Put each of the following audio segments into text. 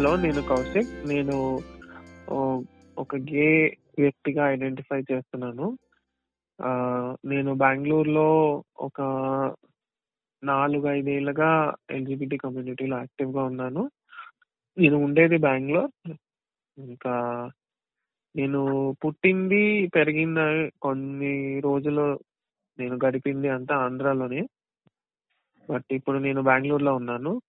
Hello నేను కౌశిక్. నేను ఒక గే వ్యక్తిగా ఐడెంటిఫై చేస్తున్నాను. నేను బెంగళూరులో ఒక నాలుగు ఐదేళ్ళుగా ఎల్జిబిటి కమ్యూనిటీలో యాక్టివ్గా ఉన్నాను. నేను ఉండేది బెంగళూరు. ఇంకా నేను పుట్టింది పెరిగింది కొన్ని రోజులు నేను గడిపింది అంతా ఆంధ్రాలోనే. బట్ ఇప్పుడు నేను బెంగళూరులో ఉన్నాను.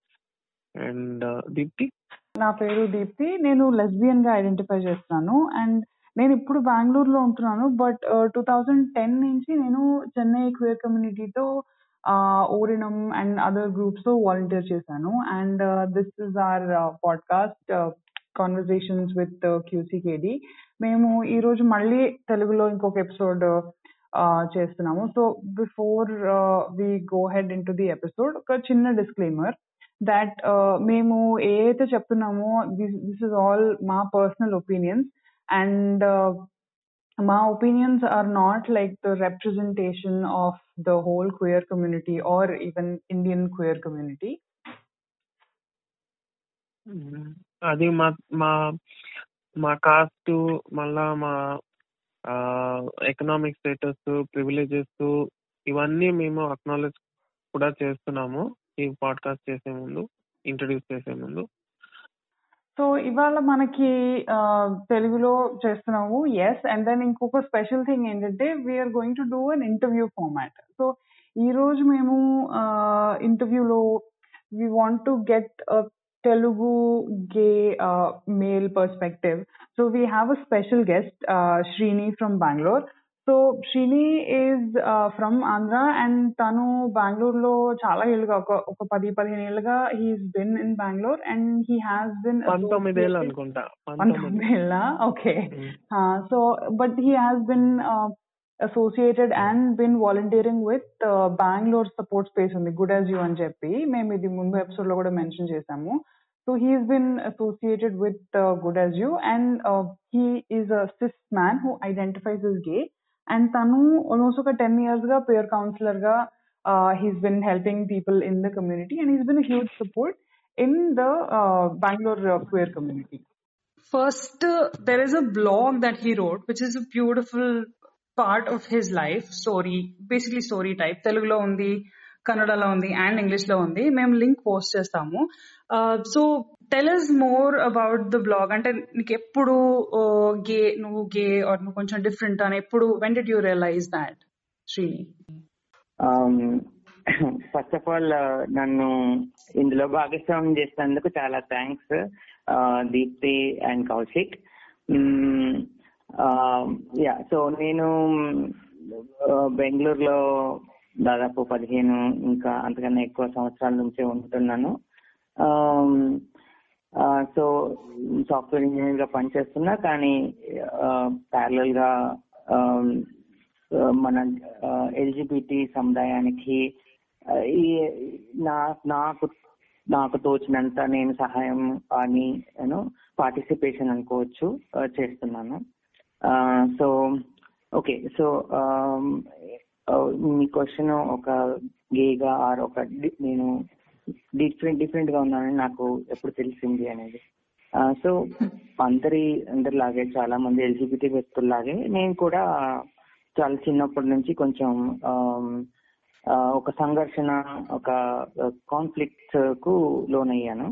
అండ్ దీప్తి నా పేరు దీప్తి. నేను లెస్బియన్గా ఐడెంటిఫై చేస్తున్నాను. అండ్ నేను ఇప్పుడు బెంగళూరులో ఉంటున్నాను. బట్ టూ థౌజండ్ టెన్ నుంచి నేను చెన్నై క్వియర్ కమ్యూనిటీతో ఓరినం అండ్ అదర్ గ్రూప్స్తో వాలంటీర్ చేశాను. And this is our podcast conversations with QCKD మేము ఈ రోజు మళ్ళీ తెలుగులో ఇంకొక ఎపిసోడ్ చేస్తున్నాము. So before we go ahead into the the episode ఒక చిన్న డిస్క్లైమర్ that uh, మేము ఏ అయితే చెప్తున్నామో దిస్ దిస్ ఇస్ ఆల్ మా పర్సనల్ ఒపీనియన్స్ అండ్ మా opinions are not like the representation of the whole queer community or even Indian queer community అది మా మా మా కాస్ట్ మళ్ళా మా ఎకనామిక్ స్టేటస్ ప్రివిలేజెస్ ఇవన్నీ మేము అక్నాలెడ్జ్ కూడా చేస్తున్నాము. ఈ పాడ్కాస్ట్ చేసే ముందు ఇంట్రడ్యూస్ చేసే ముందు. సో ఇవాళ మనకి తెలుగులో చేస్తున్నాము ఎస్ అండ్ దెన్ ఇంకొక స్పెషల్ థింగ్ ఏంటంటే we're going to do an interview format so ఈ రోజు మేము ఇంటర్వ్యూలో we want to get Telugu gay male perspective so we have a special guest Srini from Bengaluru so Srini is from Andhra and తను బెంగళూరులో చాలా ఏళ్ళుగా ఒక ఒక పది పదిహేను ఏళ్ళుగా he's been in Bengaluru and he has been అనుకుంటా పంతొమ్మిది ఏళ్ళ? Okay. So but he has been associated and been volunteering with Bengaluru support space ఉంది గుడ్ యాజ్ యూ అని చెప్పి. మేము ఇది ముందు ఎపిసోడ్లో కూడా మెన్షన్ చేసాము so he's been associated with good as you and he is a cis man who identifies as gay and తను ఆల్మోస్ట్ ఒక టెన్ ఇయర్స్ గా పేర్ కౌన్సిలర్ గా he's been helping people in the community and he's been huge support in the Bengaluru queer community First, uh, there is a blog that he wrote, which is a beautiful part of his life story, basically story type. తెలుగులో ఉంది కన్నడలో ఉంది and English లో ఉంది మేము link post చేస్తాము so Tell more about the blog అంటే నీకు ఎప్పుడు గే నువ్వు గే ఆర్ నువ్వు కొంచెం డిఫరెంట్ అని ఎప్పుడు when did you realize that Srini first of all నన్ను ఇందులో భాగస్వామ్యం చేసినందుకు చాలా thanks uh, Deepti and Kaushik. Mm, um, yeah so నేను uh, బెంగళూరులో దాదాపు పదిహేను ఇంకా అంతకన్నా ఎక్కువ సంవత్సరాల నుంచే ఉంటున్నాను. Um, సో సాఫ్ట్వేర్ ఇంజనీర్గా పనిచేస్తున్నా కానీ ప్యారలల్గా మన ఎల్జిబిటి సముదాయానికి ఈ నా నాకు నాకు తోచినంత నేను సహాయం అని నేను పార్టిసిపేషన్ అనుకోవచ్చు చేస్తున్నాను. సో ఓకే సో మీ క్వశ్చన్ ఒక గేగా ఆర్ ఒక నేను డిఫరెంట్ డిఫరెంట్గా ఉన్నానని నాకు ఎప్పుడు తెలిసింది అనేది. సో అందరి అందరిలాగే చాలా మంది ఎల్జిబిటీ వ్యక్తుల్లాగే నేను కూడా చాలా చిన్నప్పటి నుంచి కొంచెం ఒక సంఘర్షణ ఒక కాన్ఫ్లిక్ట్కు లోనయ్యాను.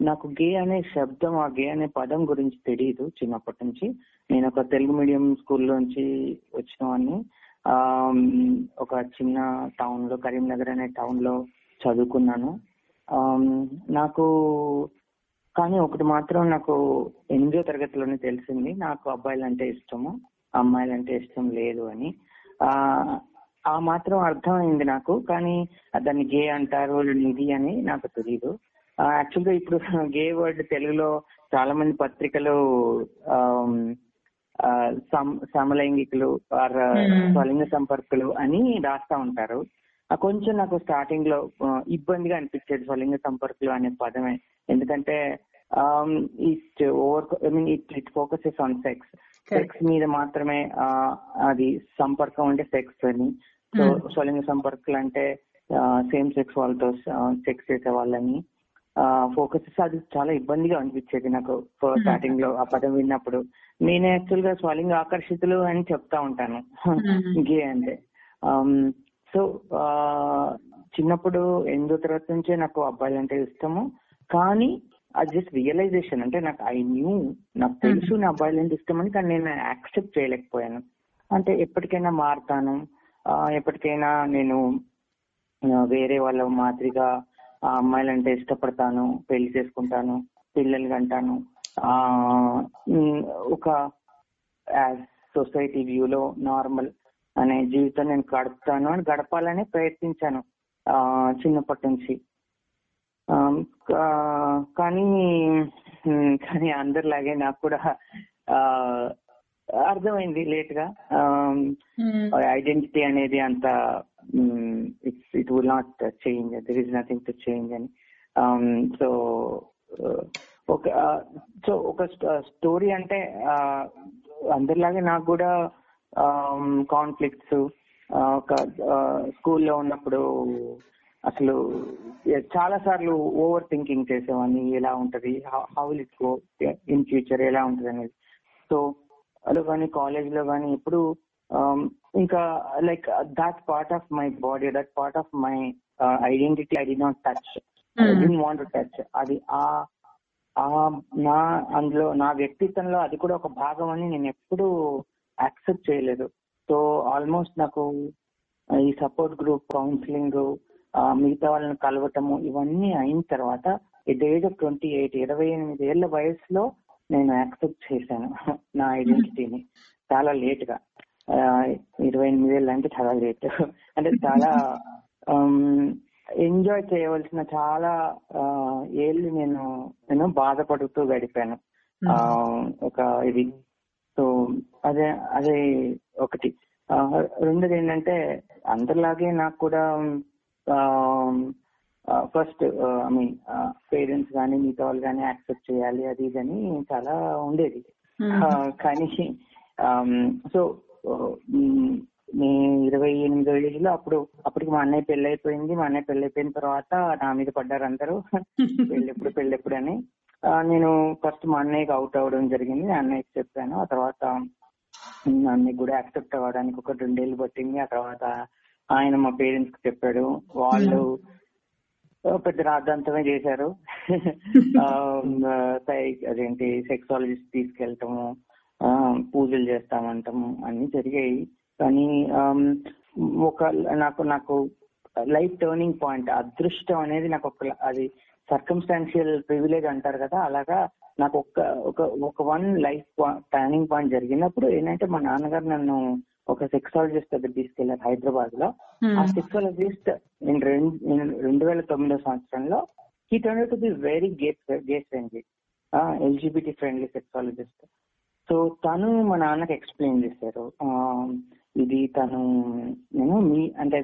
నాకు గే అనే శబ్దం ఆ గే అనే పదం గురించి తెలియదు చిన్నప్పటి నుంచి. నేను ఒక తెలుగు మీడియం స్కూల్ నుంచి వచ్చిన వాడిని. ఒక చిన్న టౌన్లో కరీంనగర్ అనే టౌన్లో చదువుకున్నాను. నాకు కానీ ఒకటి మాత్రం నాకు ఎనిమిదో తరగతిలోనే తెలిసింది. నాకు అబ్బాయిలు అంటే ఇష్టము అమ్మాయిలు అంటే ఇష్టం లేదు అని. ఆ ఆ మాత్రం అర్థమైంది నాకు. కానీ దాన్ని గే అంటారు ఇది అని నాకు తెలియదు యాక్చువల్గా ఇప్పుడు గే వర్డ్ తెలుగులో చాలా మంది పత్రికలు సమలైంగికులు ఆర్. స్వలింగ సంపర్కులు అని రాస్తా ఉంటారు. కొంచెం నాకు స్టార్టింగ్లో ఇబ్బందిగా అనిపించేది స్వలింగ సంపర్కులు అనే పదమే. ఎందుకంటే it over I mean it it focuses on sex. Sex మీద మాత్రమే అది సంపర్కం అంటే సెక్స్ అని. So Hmm. స్వలింగ సంపర్కులు అంటే సేమ్ సెక్స్ వాళ్ళతో సెక్స్ చేసే వాళ్ళని. ఫోకస్ చేస్తే అది చాలా ఇబ్బందిగా అనిపించేది నాకు స్టార్టింగ్లో ఆ పదం విన్నప్పుడు. నేను యాక్చువల్గా స్వలింగ ఆకర్షితులు అని చెప్తా ఉంటాను. గే అంటే. సో చిన్నప్పుడు ఎనిమిదో తరగతి నుంచే నాకు అబ్బాయిలు అంటే ఇష్టము. కానీ అది జస్ట్ రియలైజేషన్ అంటే నాకు ఐ న్యూ నాకు తెలుసు నా అబ్బాయిలు అంటే ఇష్టం అని కానీ నేను యాక్సెప్ట్ చేయలేకపోయాను. అంటే ఎప్పటికైనా మారుతాను. ఎప్పటికైనా నేను వేరే వాళ్ళ మాదిరిగా ఆ అమ్మాయిలంటే ఇష్టపడతాను పెళ్ళి చేసుకుంటాను పిల్లలు కంటాను. ఆ ఒక సొసైటీ వ్యూలో నార్మల్ అనే జీవితం నేను గడుపుతాను అని గడపాలని ప్రయత్నించాను ఆ చిన్నప్పటి నుంచి. కానీ కానీ అందరిలాగే నాకు కూడా అర్థమైంది లేట్గా ఐడెంటిటీ అనేది అంత it's it will not change there is nothing to change అని. సో ఒక సో ఒక స్టోరీ అంటే అందరిలాగే నాకు కూడా కాన్ఫ్లిక్ట్స్ ఒక స్కూల్లో ఉన్నప్పుడు అసలు చాలా సార్లు ఓవర్ థింకింగ్ చేసేవాడిని ఎలా ఉంటది how will it go in future ఎలా ఉంటది అనేది. సో అలా కానీ కాలేజ్లో కానీ ఇప్పుడు um, ఇంకా like that part of my body that part of my identity I did not touch I did want touch అది ఆ ఆ నా అందులో నా వ్యక్తిత్వంలో అది కూడా ఒక భాగం అని నేను ఎప్పుడూ యాక్సెప్ట్ చేయలేదు. సో ఆల్మోస్ట్ నాకు ఈ సపోర్ట్ గ్రూప్ కౌన్సిలింగ్ మిగతా వాళ్ళని కలవటము ఇవన్నీ అయిన తర్వాత at age of twenty eight ఇరవై ఎనిమిది ఏళ్ళ వయసులో నేను యాక్సెప్ట్ చేశాను నా ఐడెంటిటీని చాలా లేట్గా. ఇరవై ఎనిమిది ఏళ్ళు అంటే చాలా లేట్ అంటే చాలా ఎంజాయ్ చేయవలసిన చాలా ఏళ్ళు నేను నేను బాధపడుతూ గడిపాను. ఒక ఇది సో అదే అదే ఒకటి. రెండోది ఏంటంటే అందరిలాగే నాకు కూడా ఫస్ట్ ఐ మీన్ పేరెంట్స్ కానీ మిగతా వాళ్ళు కానీ యాక్సెప్ట్ చేయాలి అది ఇది అని చాలా ఉండేది. కానీ సో నేను ఇరవై ఎనిమిదో ఏజ్లో అప్పుడు అప్పటికి మా అన్నయ్య పెళ్ళి అయిపోయింది మా అన్నయ్య పెళ్ళి అయిపోయిన తర్వాత నా మీద పడ్డారు అందరూ. పెళ్ళెప్పుడు పెళ్ళెప్పుడు అని. నేను ఫస్ట్ మా అన్నయ్యకి అవుట్ అవ్వడం జరిగింది. అన్నయ్యకి చెప్పాను. ఆ తర్వాత అన్నయ్య కూడా యాక్సెప్ట్ అవ్వడానికి ఒక రెండేళ్ళు పట్టింది. ఆ తర్వాత ఆయన మా పేరెంట్స్కి చెప్పాడు. వాళ్ళు ఆ, పెద్ద రాద్ధాంతమే చేశారు. అదేంటి సెక్సాలజిస్ట్ తీసుకెళ్ళటము పూజలు చేస్తామంటాము అన్ని జరిగాయి. కానీ ఒక నాకు నాకు లైఫ్ టర్నింగ్ పాయింట్. అదృష్టం అనేది నాకు ఒక అది సర్కమ్స్టాన్షియల్ ప్రివిలేజ్ అంటారు కదా అలాగా నాకు ఒక ఒక ఒక వన్ లైఫ్ టర్నింగ్ పాయింట్ జరిగినప్పుడు ఏంటంటే మా నాన్నగారు నన్ను ఒక సెక్సాలజిస్ట్ దగ్గర తీసుకెళ్ళారు హైదరాబాద్లో ఆ సెక్సాలజిస్ట్ నేను రెండు నేను రెండు వేల తొమ్మిదో సంవత్సరంలో he turn to be very gay gay friendly LGBT friendly sexologist. So తను మా నాన్నకి ఎక్స్ప్లెయిన్ చేశారు. ఇది తను నేను మీ అంటే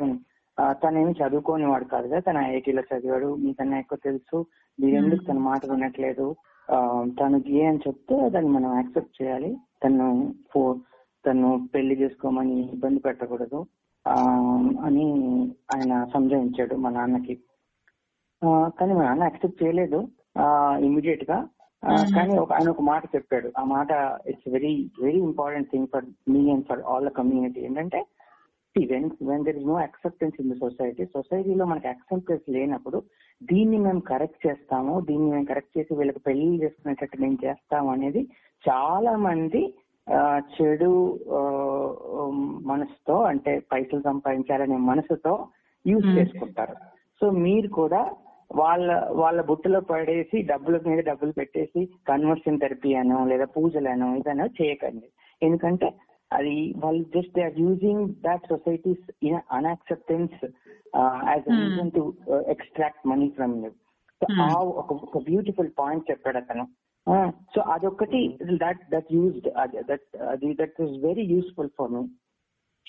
తనేమి చదువుకోని వాడు కాదు కదా తను ఐఐటీలో చదివాడు మీకన్నా ఎక్కువ తెలుసు మీరెందుకు తన మాట వినట్లేదు తను గే అని చెప్తే దాన్ని మనం యాక్సెప్ట్ చేయాలి తను ఫో- తను పెళ్ళి చేసుకోమని ఇబ్బంది పెట్టకూడదు అని ఆయన సంజాయించాడు మా నాన్నకి. కానీ మా నాన్న యాక్సెప్ట్ చేయలేదు ఇమీడియట్గా కానీ ఒక ఆయన ఒక మాట చెప్పాడు. ఆ మాట it's very very important thing for me and for all the community ఏంటంటే when when there is no acceptance in the society సొసైటీలో మనకి అక్సెప్టెన్స్ లేనప్పుడు దీన్ని మేము కరెక్ట్ చేస్తాము దీన్ని మేము కరెక్ట్ చేసి వీళ్ళకి పెళ్ళి చేసుకునేటట్టు మేము చేస్తాము అనేది చాలా మంది ఆ, చెడు మనసుతో అంటే పైసలు సంపాదించాలనే మనసుతో యూజ్ చేసుకుంటారు. సో మీరు కూడా వాళ్ళ వాళ్ళ బుట్టలో పడేసి డబ్బుల మీద డబ్బులు పెట్టేసి కన్వర్షన్ థెరపీ అనో లేదా పూజలను ఇదనో చేయకండి. ఎందుకంటే అది వాళ్ళు just they are using that societies in unacceptance as reason to extract money from you ఆ ఒక బ్యూటిఫుల్ పాయింట్ చెప్పాడు అతను. సో అదొకటి దట్ దట్ యూజ్డ్ దట్ అది that is very useful for me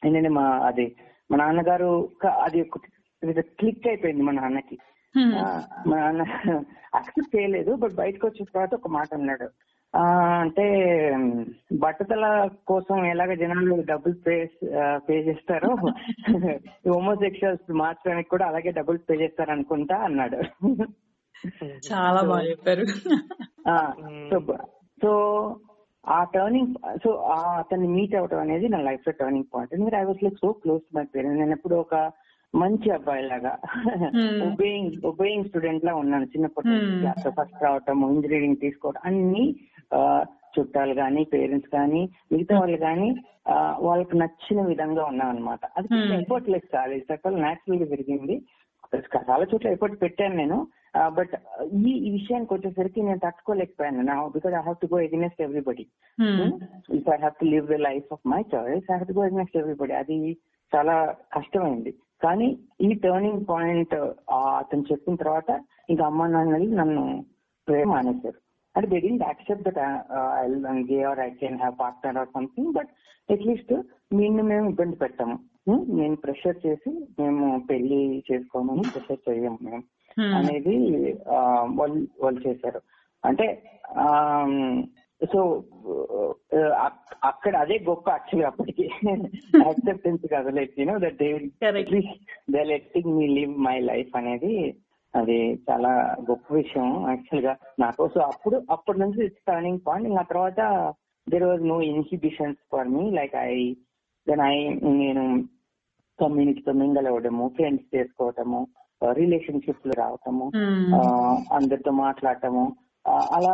ఏంటంటే మా అది మా నాన్నగారు అది క్లిక్ అయిపోయింది మా నాన్నకి. ఆ, మా నాన్న అక్సెప్ట్ చేయలేదు బట్ బయటకు వచ్చిన తర్వాత ఒక మాట అన్నాడు. అంటే బట్టతల కోసం ఎలాగ జనాలు డబ్బులు పే పే చేస్తారో హోమోసెక్షువల్స్ మార్చడానికి కూడా అలాగే డబ్బులు పే చేస్తారు అనుకుంటా అన్నాడు. చాలా బాగా చెప్పారు. సో సో ఆ టర్నింగ్ సో అతన్ని మీట్ అవడం అనేది నా లైఫ్లో టర్నింగ్ పాయింట్. ఎందుకంటే I was like so close my parent నేను ఎప్పుడు ఒక మంచి అబ్బాయి లాగా. ఒబేయింగ్ ఒబేయింగ్ స్టూడెంట్ లా ఉన్నాను చిన్నప్పటి. నుంచి. ఫస్ట్ రావటం ఇంజనీరింగ్ తీసుకోవడం అన్ని చుట్టాలు కానీ పేరెంట్స్ కానీ మిగతా వాళ్ళు కానీ వాళ్ళకి నచ్చిన విధంగా ఉన్నాం అనమాట అది. ఎఫర్ట్ లెస్ కాదు. ఇది న్యాచురల్గా జరిగింది. చాలా చోట్ల ఎఫర్ట్ పెట్టాను నేను. బట్ ఈ ఈ విషయానికి వచ్చేసరికి నేను తట్టుకోలేకపోయాను. నా because I have to go against everybody if I have to live the life of my choice I have to go against everybody అది చాలా కష్టమైంది. కానీ ఈ టర్నింగ్ పాయింట్ అతను చెప్పిన తర్వాత ఇంకా అమ్మ నాన్నలు నన్ను ప్రేమ మానేశారు. అంటే they didn't accept that gay or I can have partner or something but at least నిన్ను మేము ఇబ్బంది పెట్టాము? నేను ప్రెషర్ చేసి మేము పెళ్ళి చేసుకోమని ప్రెషర్ చేయము మేము అనేది వాళ్ళు వాళ్ళు చేశారు. అంటే సో అక్కడ అదే గొప్ప యాక్చువల్లీ అప్పటికి. యాక్సెప్టెన్స్ కాదు like you know that they letting me live my life అనేది అది చాలా గొప్ప విషయం. యాక్చువల్గా నాకు సో అప్పుడు అప్పటి నుంచి టర్నింగ్ పాయింట్ ఇంకా తర్వాత there was no inhibitions for me like I then I నేను కమ్యూనిటీతో మింగల్ అవ్వడము ఫ్రెండ్స్ చేసుకోవటము రిలేషన్షిప్లో రావటము ఆ, అందరితో మాట్లాడటము అలా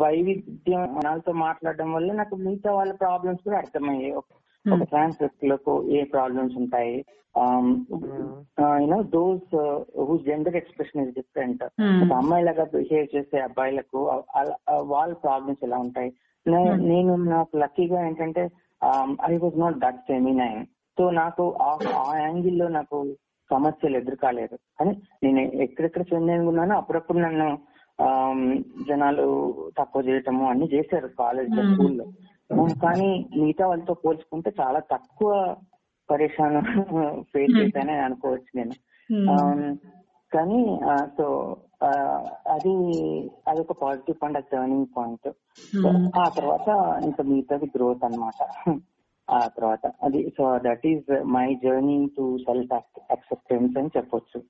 వైవిధ్యం జనాలతో మాట్లాడడం వల్ల నాకు మిగతా వాళ్ళ ప్రాబ్లమ్స్ కూడా అర్థమయ్యాయి. ఒక- ట్రాన్స్ వ్యక్తులకు ఏ ప్రాబ్లమ్స్ ఉంటాయి? You know those whose gender expression is different ఒక అమ్మాయిలాగా బిహేవ్ చేసే అబ్బాయిలకు వాళ్ళ ప్రాబ్లమ్స్ ఎలా ఉంటాయి? నే- నేను నాకు లక్కీగా ఏంటంటే I was not that feminine so నాకు ఆ- యాంగిల్లో నాకు సమస్యలు ఎదురు కాలేదు కానీ నేను ఎక్కడెక్కడ చెందాను ఉన్నానో అప్పుడప్పుడు నన్ను జనాలు తక్కువ చేయటము అన్ని చేశారు కాలేజ్లో స్కూల్లో. కానీ మిగతా వాళ్ళతో పోల్చుకుంటే చాలా తక్కువ పరేషాన్ ఫేస్ చేశానని అనుకోవచ్చు నేను. కానీ సో అది అది ఒక పాజిటివ్ పాయింట్ అది టర్నింగ్ పాయింట్ ఆ తర్వాత ఇంకా మిగతాది గ్రోత్ అన్నమాట. ఆ తర్వాత. అది so that is my journey to self acceptance అని చెప్పొచ్చు.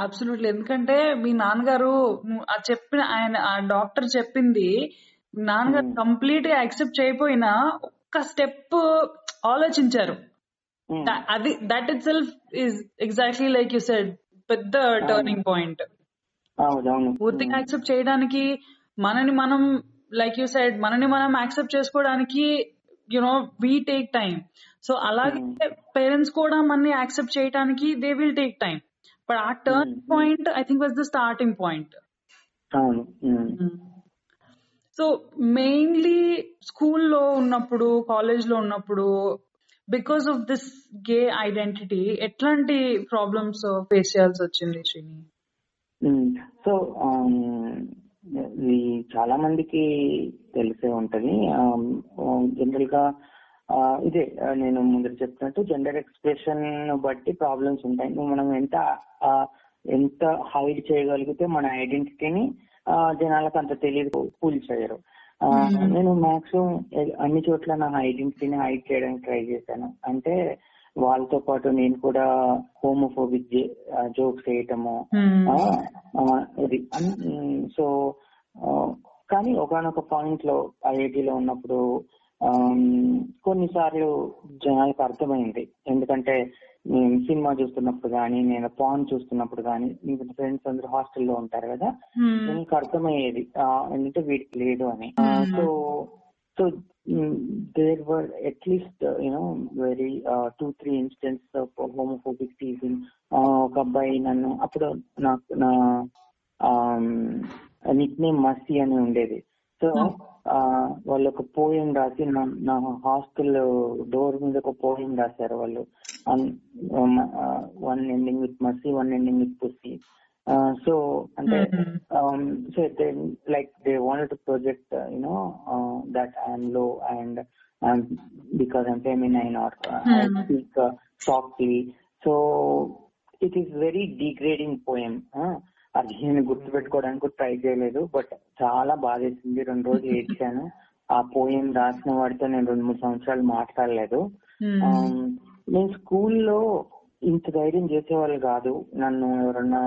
అబ్సల్యూట్లీ ఎందుకంటే మీ నాన్నగారు ఆ చెప్పిన ఆయన ఆ డాక్టర్ చెప్పింది నాన్నగారు. కంప్లీట్గా యాక్సెప్ట్ చేయకపోయినా ఒక్క స్టెప్ ఆలోచించారు. అది that itself is exactly like you said పెద్ద టర్నింగ్ పాయింట్ పూర్తిగా యాక్సెప్ట్ చేయడానికి మనని మనం లైక్ యూ సైడ్ మనని మనం యాక్సెప్ట్ చేసుకోవడానికి you know we take time so అలాగే పేరెంట్స్ కూడా మనని యాక్సెప్ట్ చేయడానికి they will take time but ఆ turn point I think was the starting point అవును. Hmm. సో మెయిన్లీ స్కూల్లో ఉన్నప్పుడు కాలేజ్లో ఉన్నప్పుడు because of this gay identity ఎట్లాంటి ప్రాబ్లమ్స్ ఫేస్ చేయాల్సి వచ్చింది శ్రీని? సో ఇది చాలా మందికి తెలిసే ఉంటది. జనరల్గా ఆ, ఇదే నేను ముందు చెప్పినట్టు జెండర్ ఎక్స్ప్రెషన్ బట్టి ప్రాబ్లమ్స్ ఉంటాయి. మనం ఎంత ఎంత హైడ్ చేయగలిగితే మన ఐడెంటిటీని జనాలకు అంత తెలియదు కూల్ చేయరు. నేను మాక్సిమం అన్ని చోట్ల నా ఐడెంటిటీని హైడ్ చేయడానికి ట్రై చేశాను. అంటే వాళ్ళతో పాటు నేను కూడా హోమోఫోబిక్ జోక్స్ వేయటము ఇది సో కానీ ఒకనొక పాయింట్లో ఐఐటిలో ఉన్నప్పుడు కొన్నిసార్లు జనాలకు అర్థమైంది. ఎందుకంటే నేను సినిమా చూస్తున్నప్పుడు కానీ నేను పాన్ చూస్తున్నప్పుడు కానీ ఇంకా ఫ్రెండ్స్ అందరూ హాస్టల్లో ఉంటారు కదా నాకు అర్థమయ్యేది. ఏంటంటే వీడికి లేదు అని. So so there were at least you know very two three instance of homophobic teasing ఒక అబ్బాయి నన్ను అప్పుడు నాకు నా నిక్ నేమ్ మస్తి అని ఉండేది. సో వాళ్ళు ఒక పోయం రాసి నా హాస్టల్ డోర్ మీద ఒక పోయం రాశారు వాళ్ళు. One ending with mussy one ending with pussy so అంటే so they like they wanted to project you know that ఐఎమ్లో and because I'm feminine or I speak softly. So it is very degrading poem అది నేను గుర్తుపెట్టుకోవడానికి try చేయలేదు but చాలా బాధేసింది. రెండు రోజులు ఏడ్చాను. ఆ పోయం రాసిన వాడితో నేను రెండు మూడు సంవత్సరాలు మాట్లాడలేదు. Um, నేను స్కూల్లో ఇంత ధైర్యం చేసేవాళ్ళు కాదు. నన్ను ఎవరన్నా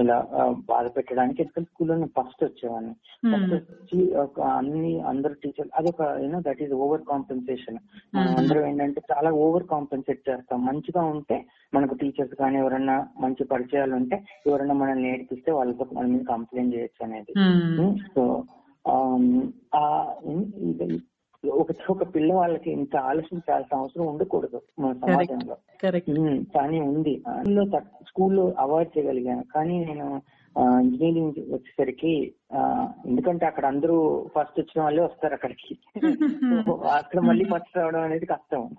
ఇలా బాధ పెట్టడానికి ఎందుకంటే స్కూల్లో నేను ఫస్ట్ వచ్చేవాడిని. ఫస్ట్ వచ్చి ఒక అన్ని అందరు టీచర్ అదొక you know that is over compensation మనం అందరం ఏంటంటే చాలా ఓవర్ కాంపెన్సేట్ చేస్తాం. మంచిగా ఉంటే మనకు టీచర్స్ కానీ ఎవరన్నా మంచి పరిచయాలు ఉంటే ఎవరన్నా మనల్ని నేర్పిస్తే వాళ్ళతో మన కంప్లైంట్ చేయొచ్చు అనేది. సో ఒక ఒక పిల్లవాళ్ళకి ఇంత ఆలోచించాల్సిన అవసరం ఉండకూడదు మన సమాజంలో. కానీ ఉంది. అందులో స్కూల్లో అవాయిడ్ చేయగలిగాను. కానీ నేను ఇంజనీరింగ్ వచ్చేసరికి ఎందుకంటే అక్కడ అందరూ ఫస్ట్ వచ్చిన వాళ్ళే వస్తారు అక్కడికి. అక్కడ మళ్ళీ ఫస్ట్ రావడం అనేది కష్టం.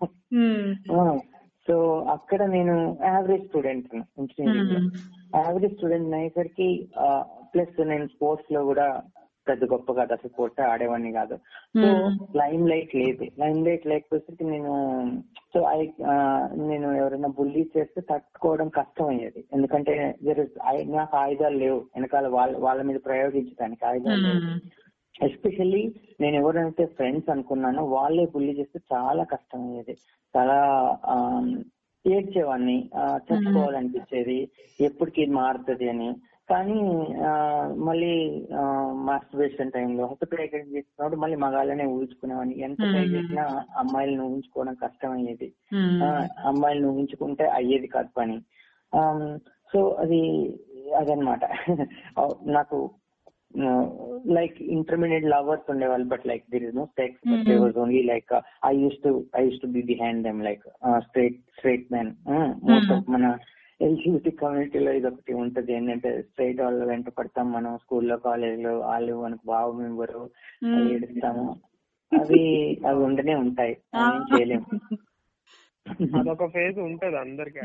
సో అక్కడ నేను average student engineering. Average student అయ్యేసరికి ప్లస్ నేను స్పోర్ట్స్లో కూడా పెద్ద గొప్ప కాదు అసలు స్పోర్ట్స్ ఆడేవాడిని కాదు. సో లైమ్ లైట్ లేదు. లైమ్ లైట్ లేకపోతే నేను సో ఐ నేను ఎవరైనా బుల్లీ చేస్తే తట్టుకోవడం కష్టం అయ్యేది ఎందుకంటే నాకు ఆయుధాలు లేవు. వెనకాల వాళ్ళ వాళ్ళ మీద ప్రయోగించడానికి ఆయుధాలు లేవు. ఎస్పెషల్లీ నేను ఎవరైతే ఫ్రెండ్స్ అనుకున్నానో వాళ్ళే బుల్లి చేస్తే చాలా కష్టం అయ్యేది చాలా ఏడ్చేవాడిని. చచ్చిపోవాలనిపించేది ఎప్పటికి మారుతుంది అని. కానీ మళ్ళీ మాస్టర్బేషన్ టైంలో హెల్త్ ప్రేగెంట్ చేసినప్పుడు మళ్ళీ మగాళ్ళనే ఊహించుకునేవాడిని. ఎంత ట్రై చేసినా అమ్మాయిలను ఊహించుకోవడం కష్టం అయ్యేది ఆ, అమ్మాయిలను ఊహించుకుంటే అయ్యేది కాదు పని. సో అది అదనమాట నాకు లైక్ ఇంటర్మీడియట్ లవర్స్ ఉండేవాళ్ళు but like there is no sex but they was only like I use to I use to be behind them like straight straight man most of మన ఎల్జిబిటీ కమ్యూనిటీలో ఇది ఒకటి ఉంటది. ఏంటంటే స్ట్రైట్ వాళ్ళ వెంట పడతాం మనం. స్కూల్లో కాలేజ్లో వాళ్ళు మనకు భావం ఇవ్వరు ఏడుస్తాము. అవి అవి ఉండనే ఉంటాయి. ఏం చేయలేము. అదొక ఫేజ్ ఉంటది అందరికి.